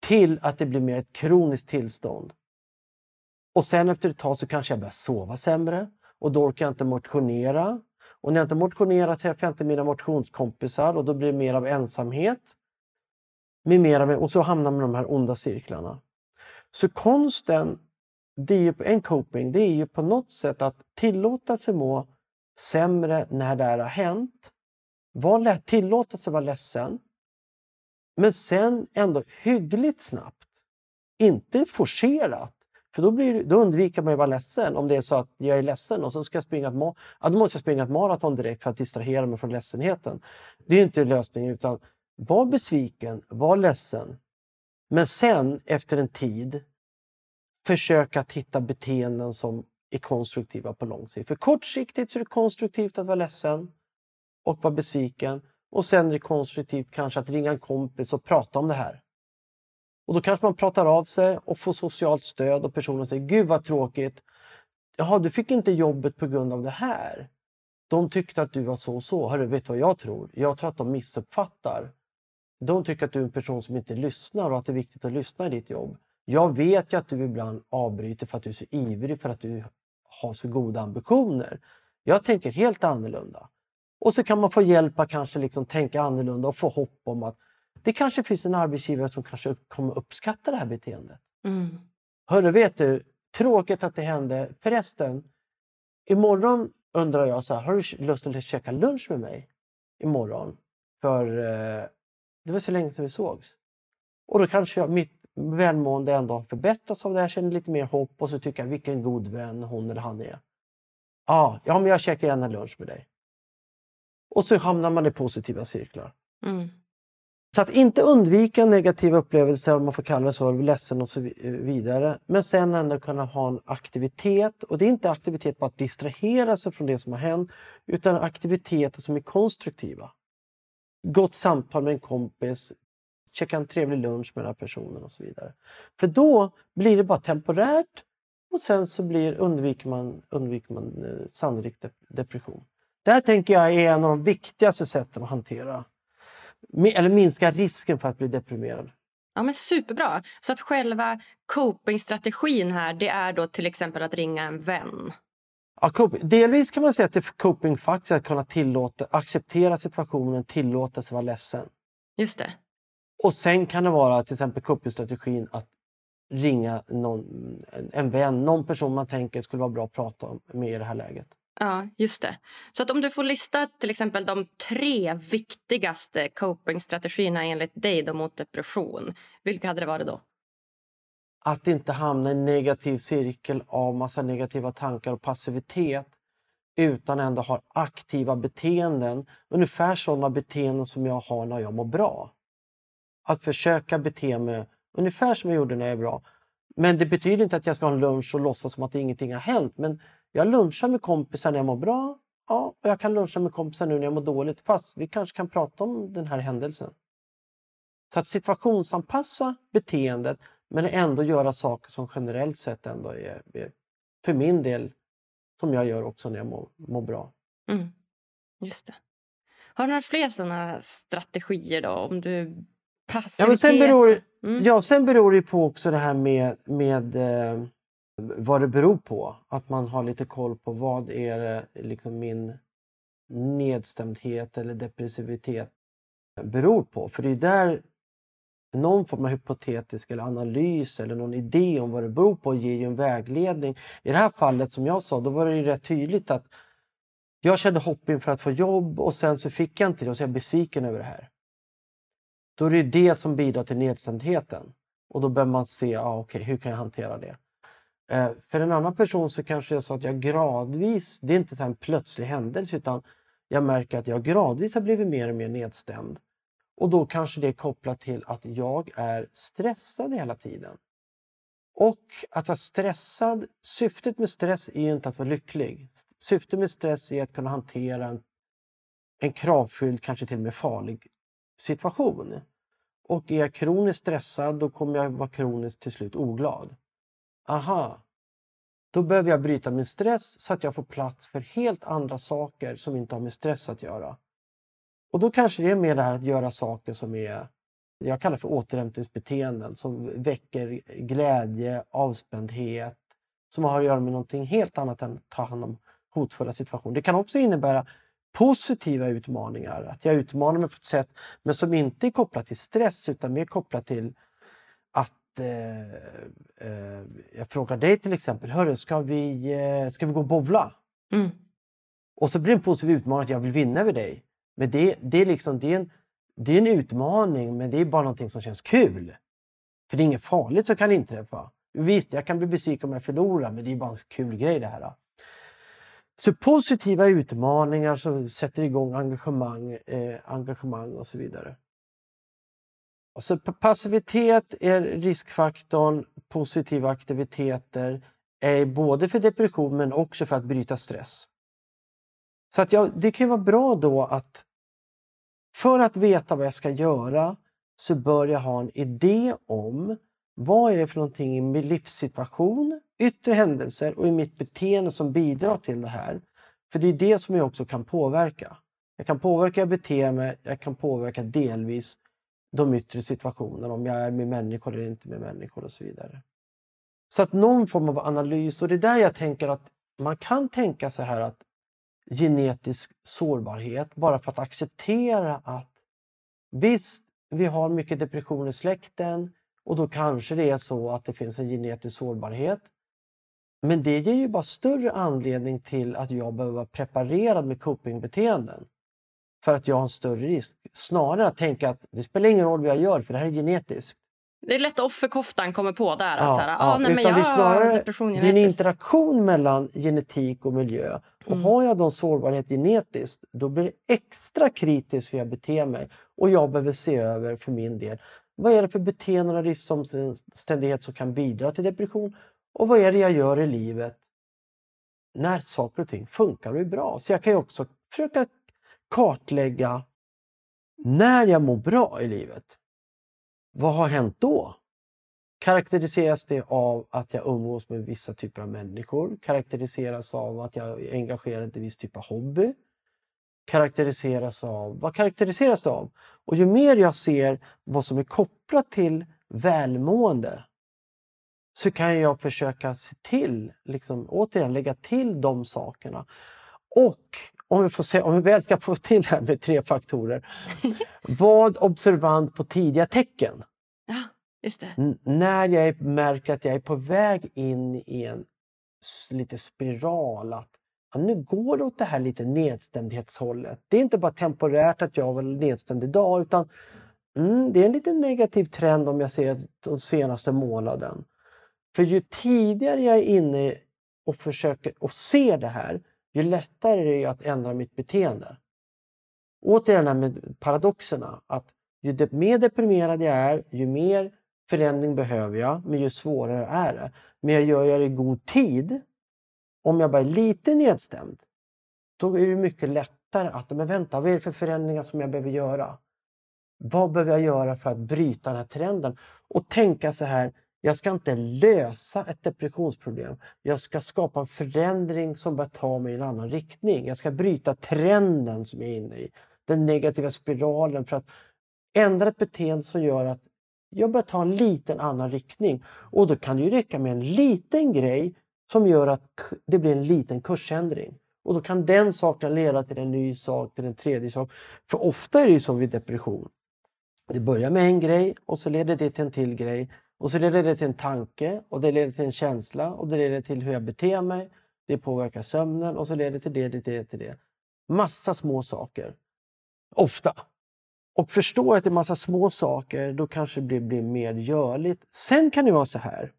till att det blir mer ett kroniskt tillstånd. Och sen efter ett tag så kanske jag börjar sova sämre och då orkar jag inte motionera. Och när jag inte motionerar träffar jag inte mina motionskompisar och då blir det mer av ensamhet. Med mer av, och så hamnar man i de här onda cirklarna. Så konsten, det är ju, en coping, det är ju på något sätt att tillåta sig må sämre när det här har hänt. Var, tillåta sig vara ledsen. Men sen ändå hyggligt snabbt. Inte forcerat. För då, blir, då undviker man ju att vara ledsen om det är så att jag är ledsen och så ska jag springa ett, ja, då måste jag springa ett maraton direkt för att distrahera mig från ledsenheten. Det är inte lösningen utan var besviken, var ledsen. Men sen efter en tid försöka att hitta beteenden som är konstruktiva på lång sikt. För kortsiktigt så är det konstruktivt att vara ledsen och vara besviken. Och sen är det konstruktivt kanske att ringa en kompis och prata om det här. Och då kanske man pratar av sig och får socialt stöd och personen säger Gud vad tråkigt. Jaha, du fick inte jobbet på grund av det här. De tyckte att du var så och så. Hörru, vet du vad jag tror? Jag tror att de missuppfattar. De tycker att du är en person som inte lyssnar och att det är viktigt att lyssna i ditt jobb. Jag vet ju att du ibland avbryter för att du är så ivrig för att du har så goda ambitioner. Jag tänker helt annorlunda. Och så kan man få hjälp att kanske liksom tänka annorlunda och få hopp om att det kanske finns en arbetsgivare som kanske kommer uppskatta det här beteendet. Mm. Hörru, vet du, tråkigt att det hände. Förresten, imorgon undrar jag så här, har du lust att käka lunch med mig imorgon? För eh, det var så länge sedan vi sågs. Och då kanske jag, mitt välmående ändå har förbättrats av det. Jag känner lite mer hopp och så tycker jag vilken god vän hon eller han är. Ah, ja, men jag käkar gärna lunch med dig. Och så hamnar man i positiva cirklar. Mm. Så att inte undvika negativa upplevelser, om man får kalla det så, ledsen och så vidare. Men sen ändå kunna ha en aktivitet. Och det är inte aktivitet på att distrahera sig från det som har hänt, utan aktiviteter som är konstruktiva. Gott samtal med en kompis, käka en trevlig lunch med den här personen och så vidare. För då blir det bara temporärt och sen så blir, undviker man, undviker man eh, sannolikt depression. Det här tänker jag är en av de viktigaste sätten att hantera eller minska risken för att bli deprimerad. Ja, men Superbra. Så att själva copingstrategin här det är då till exempel att ringa en vän? Ja, coping. Delvis kan man säga att det är coping faktiskt att kunna tillåta, acceptera situationen, tillåta sig vara ledsen. Just det. Och sen kan det vara till exempel copingstrategin att ringa någon, en vän, någon person man tänker skulle vara bra att prata med i det här läget. Ja, just det. Så att om du får lista till exempel de tre viktigaste copingstrategierna enligt dig då mot depression, vilka hade det varit då? Att inte hamna i en negativ cirkel av massa negativa tankar och passivitet utan ändå ha aktiva beteenden. Ungefär sådana beteenden som jag har när jag mår bra att försöka bete mig ungefär som jag gjorde när jag är bra. Men det betyder inte att jag ska ha en lunch och låtsas som att ingenting har hänt. Men jag lunchar med kompisar när jag mår bra. Ja, och jag kan luncha med kompisar nu när jag mår dåligt. Fast vi kanske kan prata om den här händelsen. Så att situationsanpassa beteendet men ändå göra saker som generellt sett ändå är, är för min del som jag gör också när jag mår, mår bra. Mm. Just det. Har du några fler sådana strategier då? Om du passivitet? Ja, men sen, beror, mm. ja, sen beror det på också det här med, med eh, vad det beror på. Att man har lite koll på vad är det, liksom min nedstämdhet eller depressivitet beror på. För det är där någon form av hypotetisk eller analys eller någon idé om vad det beror på ger ju en vägledning. I det här fallet som jag sa, då var det ju rätt tydligt att jag kände hopp inför att få jobb och sen så fick jag inte det och så är jag besviken över det här. Då är det det som bidrar till nedstämdheten. Och då behöver man se, ah, okay, hur kan jag hantera det? Eh, för en annan person så kanske det är så att jag gradvis, det är inte en plötslig händelse utan jag märker att jag gradvis har blivit mer och mer nedstämd. Och då kanske det är kopplat till att jag är stressad hela tiden. Och att vara stressad, syftet med stress är ju inte att vara lycklig. Syftet med stress är att kunna hantera en, en kravfylld, kanske till och med farlig situation. Och är jag kroniskt stressad då kommer jag vara kroniskt till slut oglad. Aha, då behöver jag bryta min stress så att jag får plats för helt andra saker som inte har med stress att göra. Och då kanske det är mer det här att göra saker som är, jag kallar för återhämtningsbeteenden, som väcker glädje, avspändhet, som har att göra med någonting helt annat än att ta hand om hotfulla situationer. Det kan också innebära positiva utmaningar, att jag utmanar mig på ett sätt men som inte är kopplat till stress utan mer kopplat till att eh, eh, jag frågar dig till exempel, hörru ska vi, eh, ska vi gå och bovla? Mm. Och så blir det en positiv utmaning att jag vill vinna över dig. Men det, det, är liksom, det, är en, det är en utmaning men det är bara någonting som känns kul. För det är inget farligt som kan inträffa. Visst, jag kan bli besviken om jag förlorar men det är bara en kul grej det här. Så positiva utmaningar som sätter igång engagemang, eh, engagemang och så vidare. Och så passivitet är riskfaktorn, positiva aktiviteter är både för depression men också för att bryta stress. Så att jag, det kan vara bra då att för att veta vad jag ska göra så bör jag ha en idé om vad är det för någonting i min livssituation, yttre händelser och i mitt beteende som bidrar till det här. För det är det som jag också kan påverka. Jag kan påverka beteende, jag kan påverka delvis de yttre situationerna, om jag är med människor eller inte med människor och så vidare. Så att någon form av analys, och det är där jag tänker att man kan tänka så här att genetisk sårbarhet bara för att acceptera att visst, vi har mycket depression i släkten och då kanske det är så att det finns en genetisk sårbarhet. Men det ger ju bara större anledning till att jag behöver vara preparerad med copingbeteenden. För att jag har en större risk. Snarare att tänka att det spelar ingen roll vad jag gör för det här är genetiskt. Det är lätt att offerkoftan kommer på där. Ja, att så här, ah, ja, nej, men jag har depression Det är en interaktion mellan genetik och miljö. Och mm. Har jag då sårbarhet genetiskt, då blir det extra kritiskt hur jag beter mig. Och jag behöver se över för min del, vad är det för beteenden och riskomständighet som kan bidra till depression? Och vad är det jag gör i livet när saker och ting funkar och är bra? Så jag kan ju också försöka kartlägga när jag mår bra i livet. Vad har hänt då? Karaktäriseras det av att jag umgås med vissa typer av människor? Karaktäriseras av att jag är engagerad i en viss typ av hobby? Karaktäriseras av, vad karaktäriseras det av? Och ju mer jag ser vad som är kopplat till välmående så kan jag försöka se till, liksom, återigen lägga till de sakerna. Och om vi, får se, om vi väl ska få till det här med tre faktorer. *laughs* Vad observant på tidiga tecken. Ja, just det. när jag märker att jag är på väg in i en lite spiral att ja, nu går det åt det här lite nedstämdhetshållet. Det är inte bara temporärt att jag var nedstämd idag utan mm, det är en lite negativ trend om jag ser den senaste månaden. För ju tidigare jag är inne och försöker och ser det här ju lättare är det att ändra mitt beteende. Återigen det här med paradoxerna. Att Ju mer deprimerad jag är, ju mer förändring behöver jag, men ju svårare är det. Men jag gör jag det i god tid. Om jag bara är lite nedstämd, då är det mycket lättare att, men vänta, vad är det för förändringar som jag behöver göra? Vad behöver jag göra för att bryta den här trenden? Och tänka så här, jag ska inte lösa ett depressionsproblem. Jag ska skapa en förändring som bör ta mig i en annan riktning. Jag ska bryta trenden som jag är inne i. Den negativa spiralen för att ändra ett beteende som gör att jag börjar ta en liten annan riktning. Och då kan det ju räcka med en liten grej som gör att det blir en liten kursändring. Och då kan den saken leda till en ny sak, till en tredje sak. För ofta är det ju så vid depression. Det börjar med en grej och så leder det till en till grej och så leder det till en tanke och det leder till en känsla och det leder till hur jag beter mig. Det påverkar sömnen och så leder det till det, till det, till det. Massa små saker. Ofta. Och förstå att det är massa små saker, då kanske det blir, blir mer görligt. Sen kan det vara så här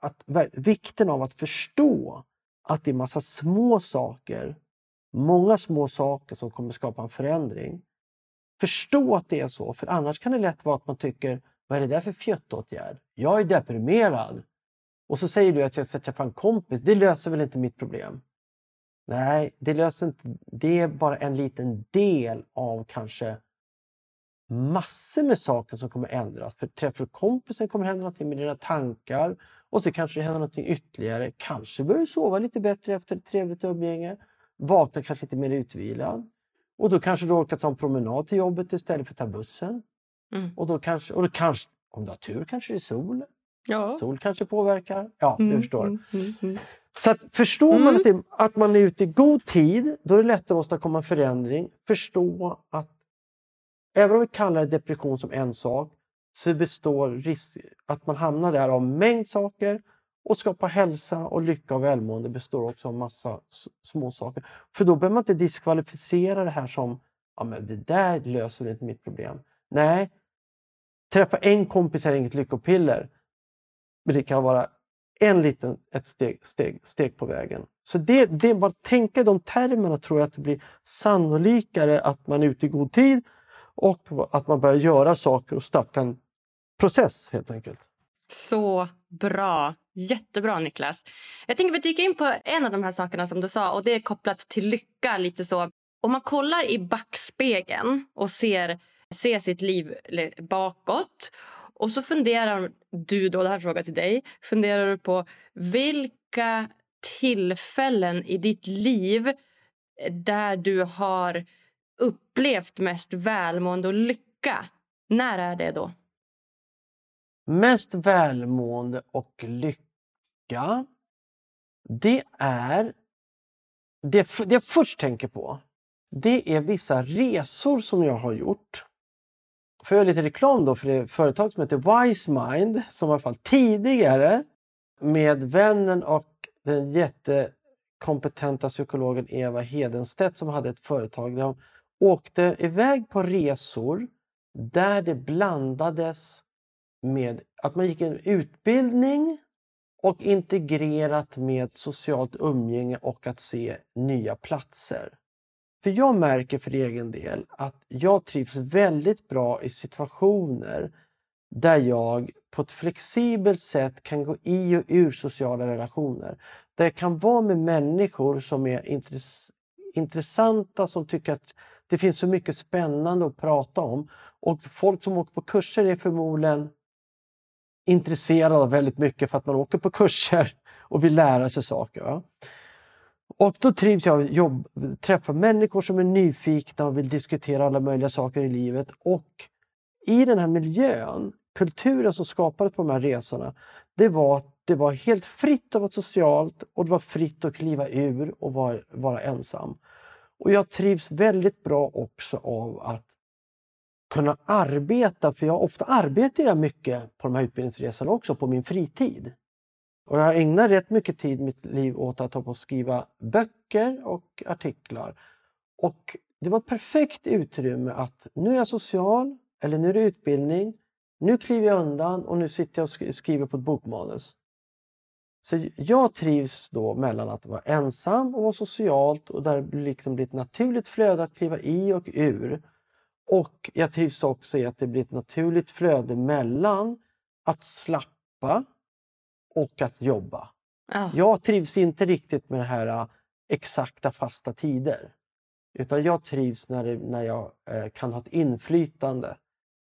att vikten av att förstå att det är massa små saker, många små saker som kommer skapa en förändring. Förstå att det är så, för annars kan det lätt vara att man tycker vad är det där för fjöttåtgärd? Jag är deprimerad. Och så säger du att jag ska träffa en kompis. Det löser väl inte mitt problem? Nej, det löser inte. Det är bara en liten del av kanske massor med saker som kommer ändras. För träffar du kompisen kommer det hända någonting med dina tankar och så kanske det händer någonting ytterligare. Kanske börjar du sova lite bättre efter ett trevligt umgänge. Vaknar kanske lite mer utvilad. Och då kanske du orkar ta en promenad till jobbet istället för att ta bussen. Mm. Och då kanske, och då kanske, om du har tur kanske det är sol. Ja. Sol kanske påverkar. Ja, mm, du förstår. Mm, mm, mm. så att förstår man mm. att, att man är ute i god tid, då är det lättare att åstadkomma förändring. Förstå att även om vi kallar depression som en sak, så består risk att man hamnar där av mängd saker och skapa hälsa och lycka och välmående består också av massa små saker. För då behöver man inte diskvalificera det här som ja, men det där löser inte mitt problem. Nej, träffa en kompis är inget lyckopiller. Men det kan vara en liten ett steg, steg, steg på vägen. Så det, det bara tänka i de termerna tror jag att det blir sannolikare att man är ute i god tid och att man börjar göra saker och starta en process helt enkelt. Så bra. Jättebra, Niklas. Jag tänker vi dyker in på en av de här sakerna som du sa och det är kopplat till lycka. lite så. Om man kollar i backspegeln och ser se sitt liv bakåt. Och så funderar du, då, det här är fråga till dig, funderar du på vilka tillfällen i ditt liv eh, där du har upplevt mest välmående och lycka. När är det då? Mest välmående och lycka, det är... Det, det jag först tänker på, det är vissa resor som jag har gjort får jag lite reklam då för det företag som heter Wisemind som i alla fall tidigare med vännen och den jättekompetenta psykologen Eva Hedenstedt som hade ett företag där de åkte iväg på resor där det blandades med att man gick en utbildning och integrerat med socialt umgänge och att se nya platser. För jag märker för egen del att jag trivs väldigt bra i situationer där jag på ett flexibelt sätt kan gå i och ur sociala relationer. Där jag kan vara med människor som är intress intressanta, som tycker att det finns så mycket spännande att prata om. Och folk som åker på kurser är förmodligen intresserade av väldigt mycket för att man åker på kurser och vill lära sig saker. Va? Och då trivs jag jobb, träffa människor som är nyfikna och vill diskutera alla möjliga saker i livet. Och i den här miljön, kulturen som skapades på de här resorna, det var det var helt fritt att vara socialt och det var fritt att kliva ur och vara, vara ensam. Och jag trivs väldigt bra också av att kunna arbeta, för jag ofta arbetar mycket på de här utbildningsresorna också på min fritid. Och jag ägnar rätt mycket tid i mitt liv åt att på skriva böcker och artiklar. Och det var ett perfekt utrymme att nu är jag social, eller nu är det utbildning, nu kliver jag undan och nu sitter jag och skriver på ett bokmanus. Så jag trivs då mellan att vara ensam och vara socialt och där det liksom blir ett naturligt flöde att kliva i och ur. Och jag trivs också i att det blir ett naturligt flöde mellan att slappa och att jobba. Ja. Jag trivs inte riktigt med det här äh, exakta fasta tider. Utan jag trivs när, det, när jag eh, kan ha ett inflytande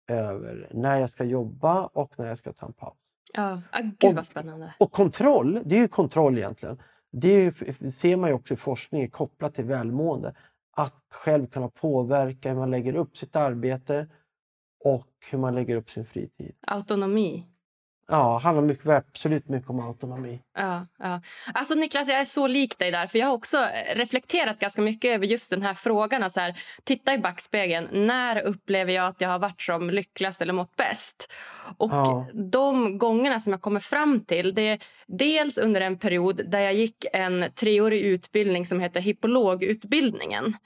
över när jag ska jobba och när jag ska ta en paus. Ja. Ah, gud Och- vad spännande. Och kontroll, det är ju kontroll egentligen. Det är ser man ju också i forskning kopplat till välmående. Att själv kunna påverka hur man lägger upp sitt arbete och hur man lägger upp sin fritid. Autonomi. Ja, handlar mycket, absolut mycket om autonomi. Ja, ja. Alltså Niklas, jag är så lik dig där. För Jag har också eh, reflekterat ganska mycket över just den här frågan. Att så här, titta i backspegeln. När upplever jag att jag har varit som lyckligast eller mått bäst? Och Ja. de gångerna som jag kommer fram till det är dels under en period där jag gick en treårig utbildning som heter hippologutbildningen.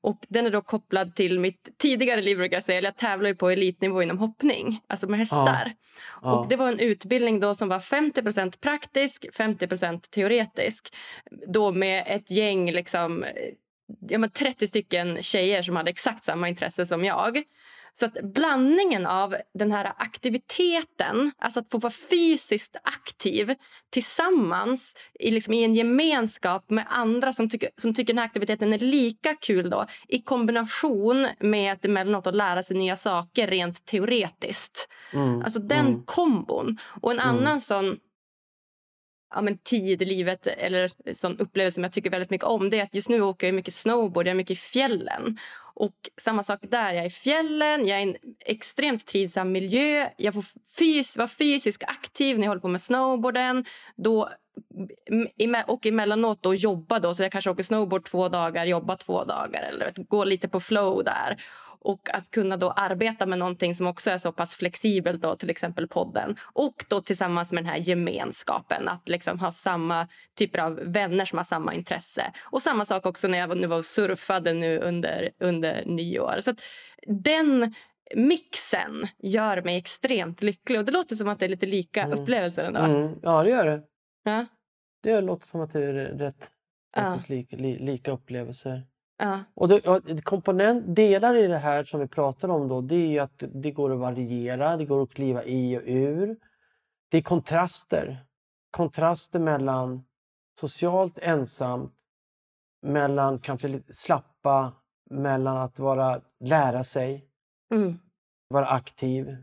Och den är då kopplad till mitt tidigare liv. Jag, säga. jag tävlar på elitnivå inom hoppning, alltså med hästar. Ja. Och det var en utbildning då som var 50% praktisk, 50% teoretisk. Då med ett gäng, liksom, ja, 30 stycken tjejer som hade exakt samma intresse som jag. Så att blandningen av den här aktiviteten, alltså att få vara fysiskt aktiv tillsammans i, liksom, i en gemenskap med andra som tycker, som tycker den här aktiviteten är lika kul då, i kombination med att emellanåt att lära sig nya saker rent teoretiskt. Mm, Alltså den mm, kombon. Och en Mm. annan sån ja, men tid i livet eller sån upplevelse som jag tycker väldigt mycket om det är att just nu åker jag mycket snowboard, jag är mycket i fjällen. Och samma sak där, jag är i fjällen, jag är i en extremt trivsam miljö. Jag får fys vara fysiskt aktiv när jag håller på med snowboarden. Då, och emellanåt då jobba då, så jag kanske åker snowboard två dagar, jobbar två dagar eller vet, går lite på flow där. Och att kunna då arbeta med någonting som också är så pass flexibelt, då, till exempel podden. Och då tillsammans med den här gemenskapen, att liksom ha samma typer av vänner som har samma intresse. Och samma sak också när jag nu var och surfade nu under, under nyår. Så den mixen gör mig extremt lycklig. Och det låter som att det är lite lika Mm. upplevelser ändå. mm. Ja, det gör det. Ja, Det låter som att det är rätt ja, lika, li, lika upplevelser. Ja, Och det, ja, komponent, delar i det här som vi pratar om då, det är att det går att variera, det går att kliva i och ur. Det är kontraster. Kontraster mellan socialt ensamt, mellan kanske lite slappa, mellan att vara, lära sig, mm, vara aktiv,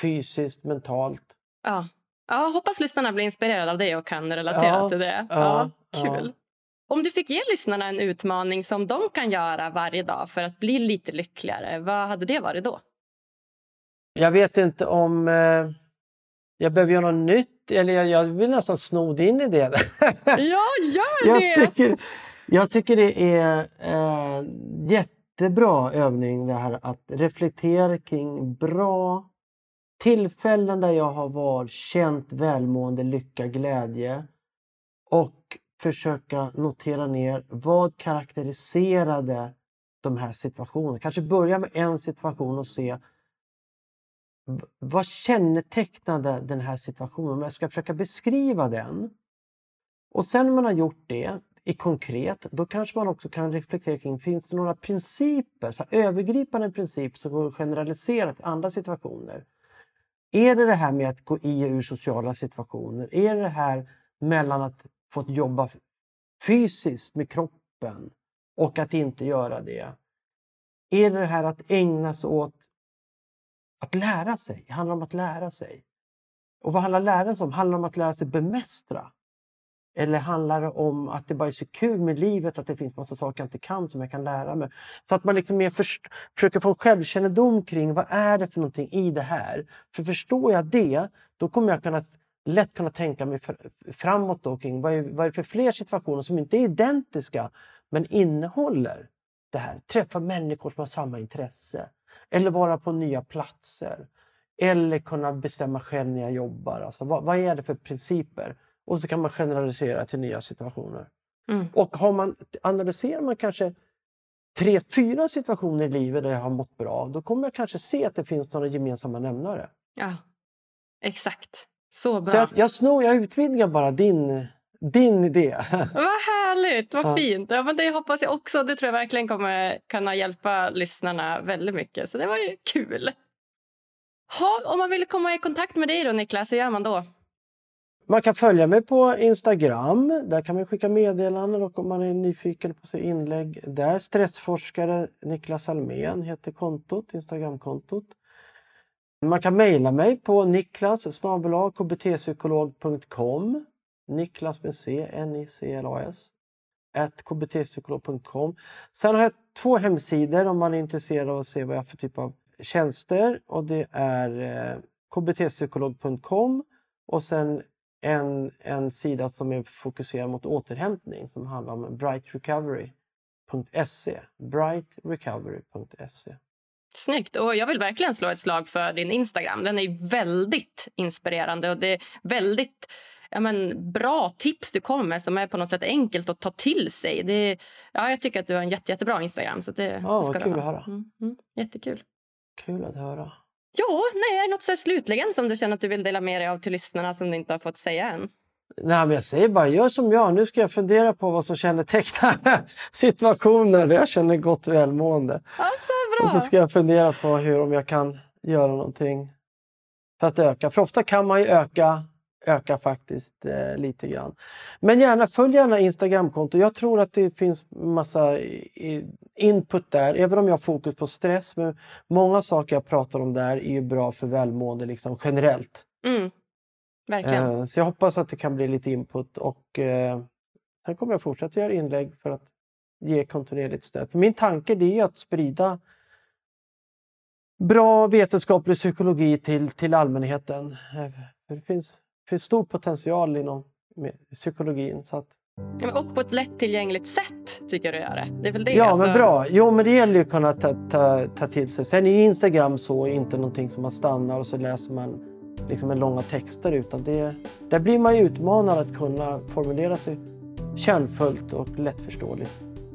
fysiskt, mentalt. ja. Ja, hoppas lyssnarna blir inspirerade av det och kan relatera Ja, till det. ja, Ja, kul. Om du fick ge lyssnarna en utmaning som de kan göra varje dag för att bli lite lyckligare, vad hade det varit då? Jag vet inte om eh, jag behöver göra något nytt, eller jag, jag vill nästan sno in i det. Ja, gör jag, tycker, jag tycker det är eh, jättebra övning det här att reflektera kring bra tillfällen där jag har varit känt välmående, lycka, glädje och försöka notera ner vad karaktäriserade de här situationerna. Kanske börja med en situation och se vad kännetecknade den här situationen? Om jag ska försöka beskriva den. Och sen när man har gjort det i konkret, då kanske man också kan reflektera kring, finns det några principer, så här, övergripande principer som går att generalisera till andra situationer? Är det det här med att gå i och ur sociala situationer? Är det det här mellan att fått jobba fysiskt med kroppen och att inte göra det? Är det det här att ägna sig åt att lära sig? Det handlar om att lära sig. Och vad handlar lära sig om? Handlar det om att lära sig bemästra? Eller handlar det om att det bara är så kul med livet att det finns massa saker jag inte kan som jag kan lära mig? Så att man liksom mer först- försöker få en självkännedom kring vad är det för någonting i det här? För förstår jag det, då kommer jag kunna, lätt kunna tänka mig fr- framåt då kring vad är, vad är det för fler situationer som inte är identiska men innehåller det här. Träffa människor som har samma intresse. Eller vara på nya platser. Eller kunna bestämma själv när jag jobbar. Alltså, vad, vad är det för principer? Och så kan man generalisera till nya situationer. Mm. Och har man, analyserar man kanske tre, fyra situationer i livet där jag har mått bra, då kommer jag kanske se att det finns några gemensamma nämnare. Ja, exakt. Så bra. Så jag, jag, snor, jag utvidgar bara din din idé. *laughs* Vad härligt, vad Ja. fint. Ja, men det hoppas jag också. Det tror jag verkligen kommer kunna hjälpa lyssnarna väldigt mycket. Så det var ju kul. Ha, om man vill komma i kontakt med dig då Niklas, hur gör man då? Man kan följa mig på Instagram. Där kan man skicka meddelanden och om man är nyfiken på sig inlägg där. Stressforskare Niklas Almén heter kontot, Instagramkontot. Man kan mejla mig på niklas kbtpsykolog.com Niklas med C, N-I-C-L-A-S kbtpsykolog.com Sen har jag två hemsidor om man är intresserad av att se vad jag har för typ av tjänster. Och det är eh, kbtpsykolog.com och sen en, en sida som är fokuserad mot återhämtning som handlar om brightrecovery.se brightrecovery.se Snyggt. Och jag vill verkligen slå ett slag för din Instagram. Den är väldigt inspirerande och det är väldigt ja, men, bra tips du kommer med som är på något sätt enkelt att ta till sig. Det, ja, jag tycker att du har en jätte, jättebra Instagram. Så det, Ja, det vad ska du kul ha. att höra. Mm, mm, jättekul. Kul att höra. Ja, nej, är det något så slutligen som du känner att du vill dela med dig av till lyssnarna som du inte har fått säga än? Nej, men jag säger bara gör som jag. Nu ska jag fundera på vad som kännetecknar *laughs* situationen där jag känner gott välmående. Alltså, Och så ska jag fundera på hur om jag kan göra någonting för att öka. För ofta kan man ju öka, öka faktiskt eh, lite grann. Men gärna följ gärna Instagramkonto. Jag tror att det finns massa input där. Även om jag har fokus på stress. Men många saker jag pratar om där är ju bra för välmående liksom generellt. Mm, verkligen. Eh, Så jag hoppas att det kan bli lite input och eh, sen kommer jag fortsätta göra inlägg för att ge kontinuerligt stöd. För min tanke är att sprida bra vetenskaplig psykologi till, till allmänheten. Eh, Det finns, finns stor potential inom psykologin. Så att, Ja, Och på ett lättillgängligt sätt tycker du gör det. Det är väl det. ja, alltså. men bra. Jo, men det gäller ju att kunna ta, ta, ta till sig. Sen är Instagram så inte någonting som man stannar och så läser man liksom en långa texter utan det, där blir man ju utmanad att kunna formulera sig kärnfullt och lättförståeligt.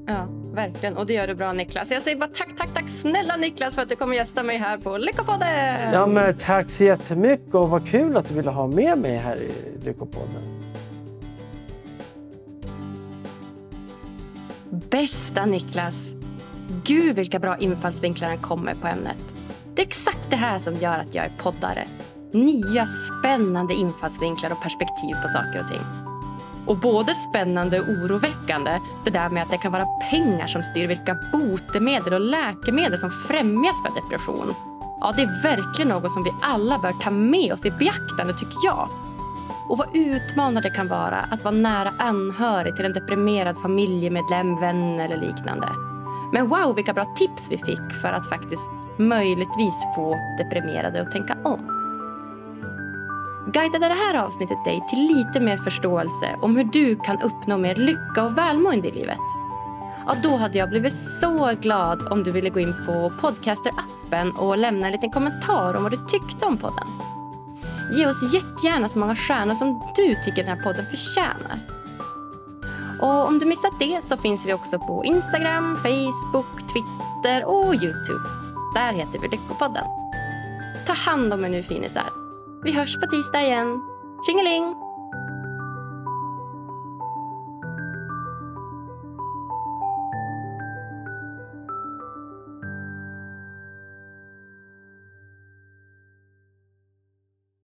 Ja, verkligen. Och det gör du bra Niklas. Jag säger bara tack, tack, tack snälla Niklas för att du kommer gästa mig här på Lyckopodden. Ja, men tack så jättemycket och vad kul att du ville ha med mig här i Lyckopodden. Bästa Niklas! Gud vilka bra infallsvinklar han kommer på ämnet. Det är exakt det här som gör att jag är poddare. Nya spännande infallsvinklar och perspektiv på saker och ting. Och både spännande och oroväckande, det där med att det kan vara pengar som styr vilka botemedel och läkemedel som främjas för depression. Ja, det är verkligen något som vi alla bör ta med oss i beaktande tycker jag. Och vad utmanande det kan vara att vara nära anhörig till en deprimerad familjemedlem, vän eller liknande. Men wow, vilka bra tips vi fick för att faktiskt möjligtvis få deprimerade att tänka om. Guidade det här avsnittet dig till lite mer förståelse om hur du kan uppnå mer lycka och välmående i livet? Ja, då hade jag blivit så glad om du ville gå in på Podcaster-appen och lämna en liten kommentar om vad du tyckte om podden. Ge oss jättegärna så många stjärnor som du tycker den här podden förtjänar. Och om du missat det så finns vi också på Instagram, Facebook, Twitter och Youtube. Där heter vi Lyckopodden. Ta hand om er nu finisar. Vi hörs på tisdag igen. Tjingeling!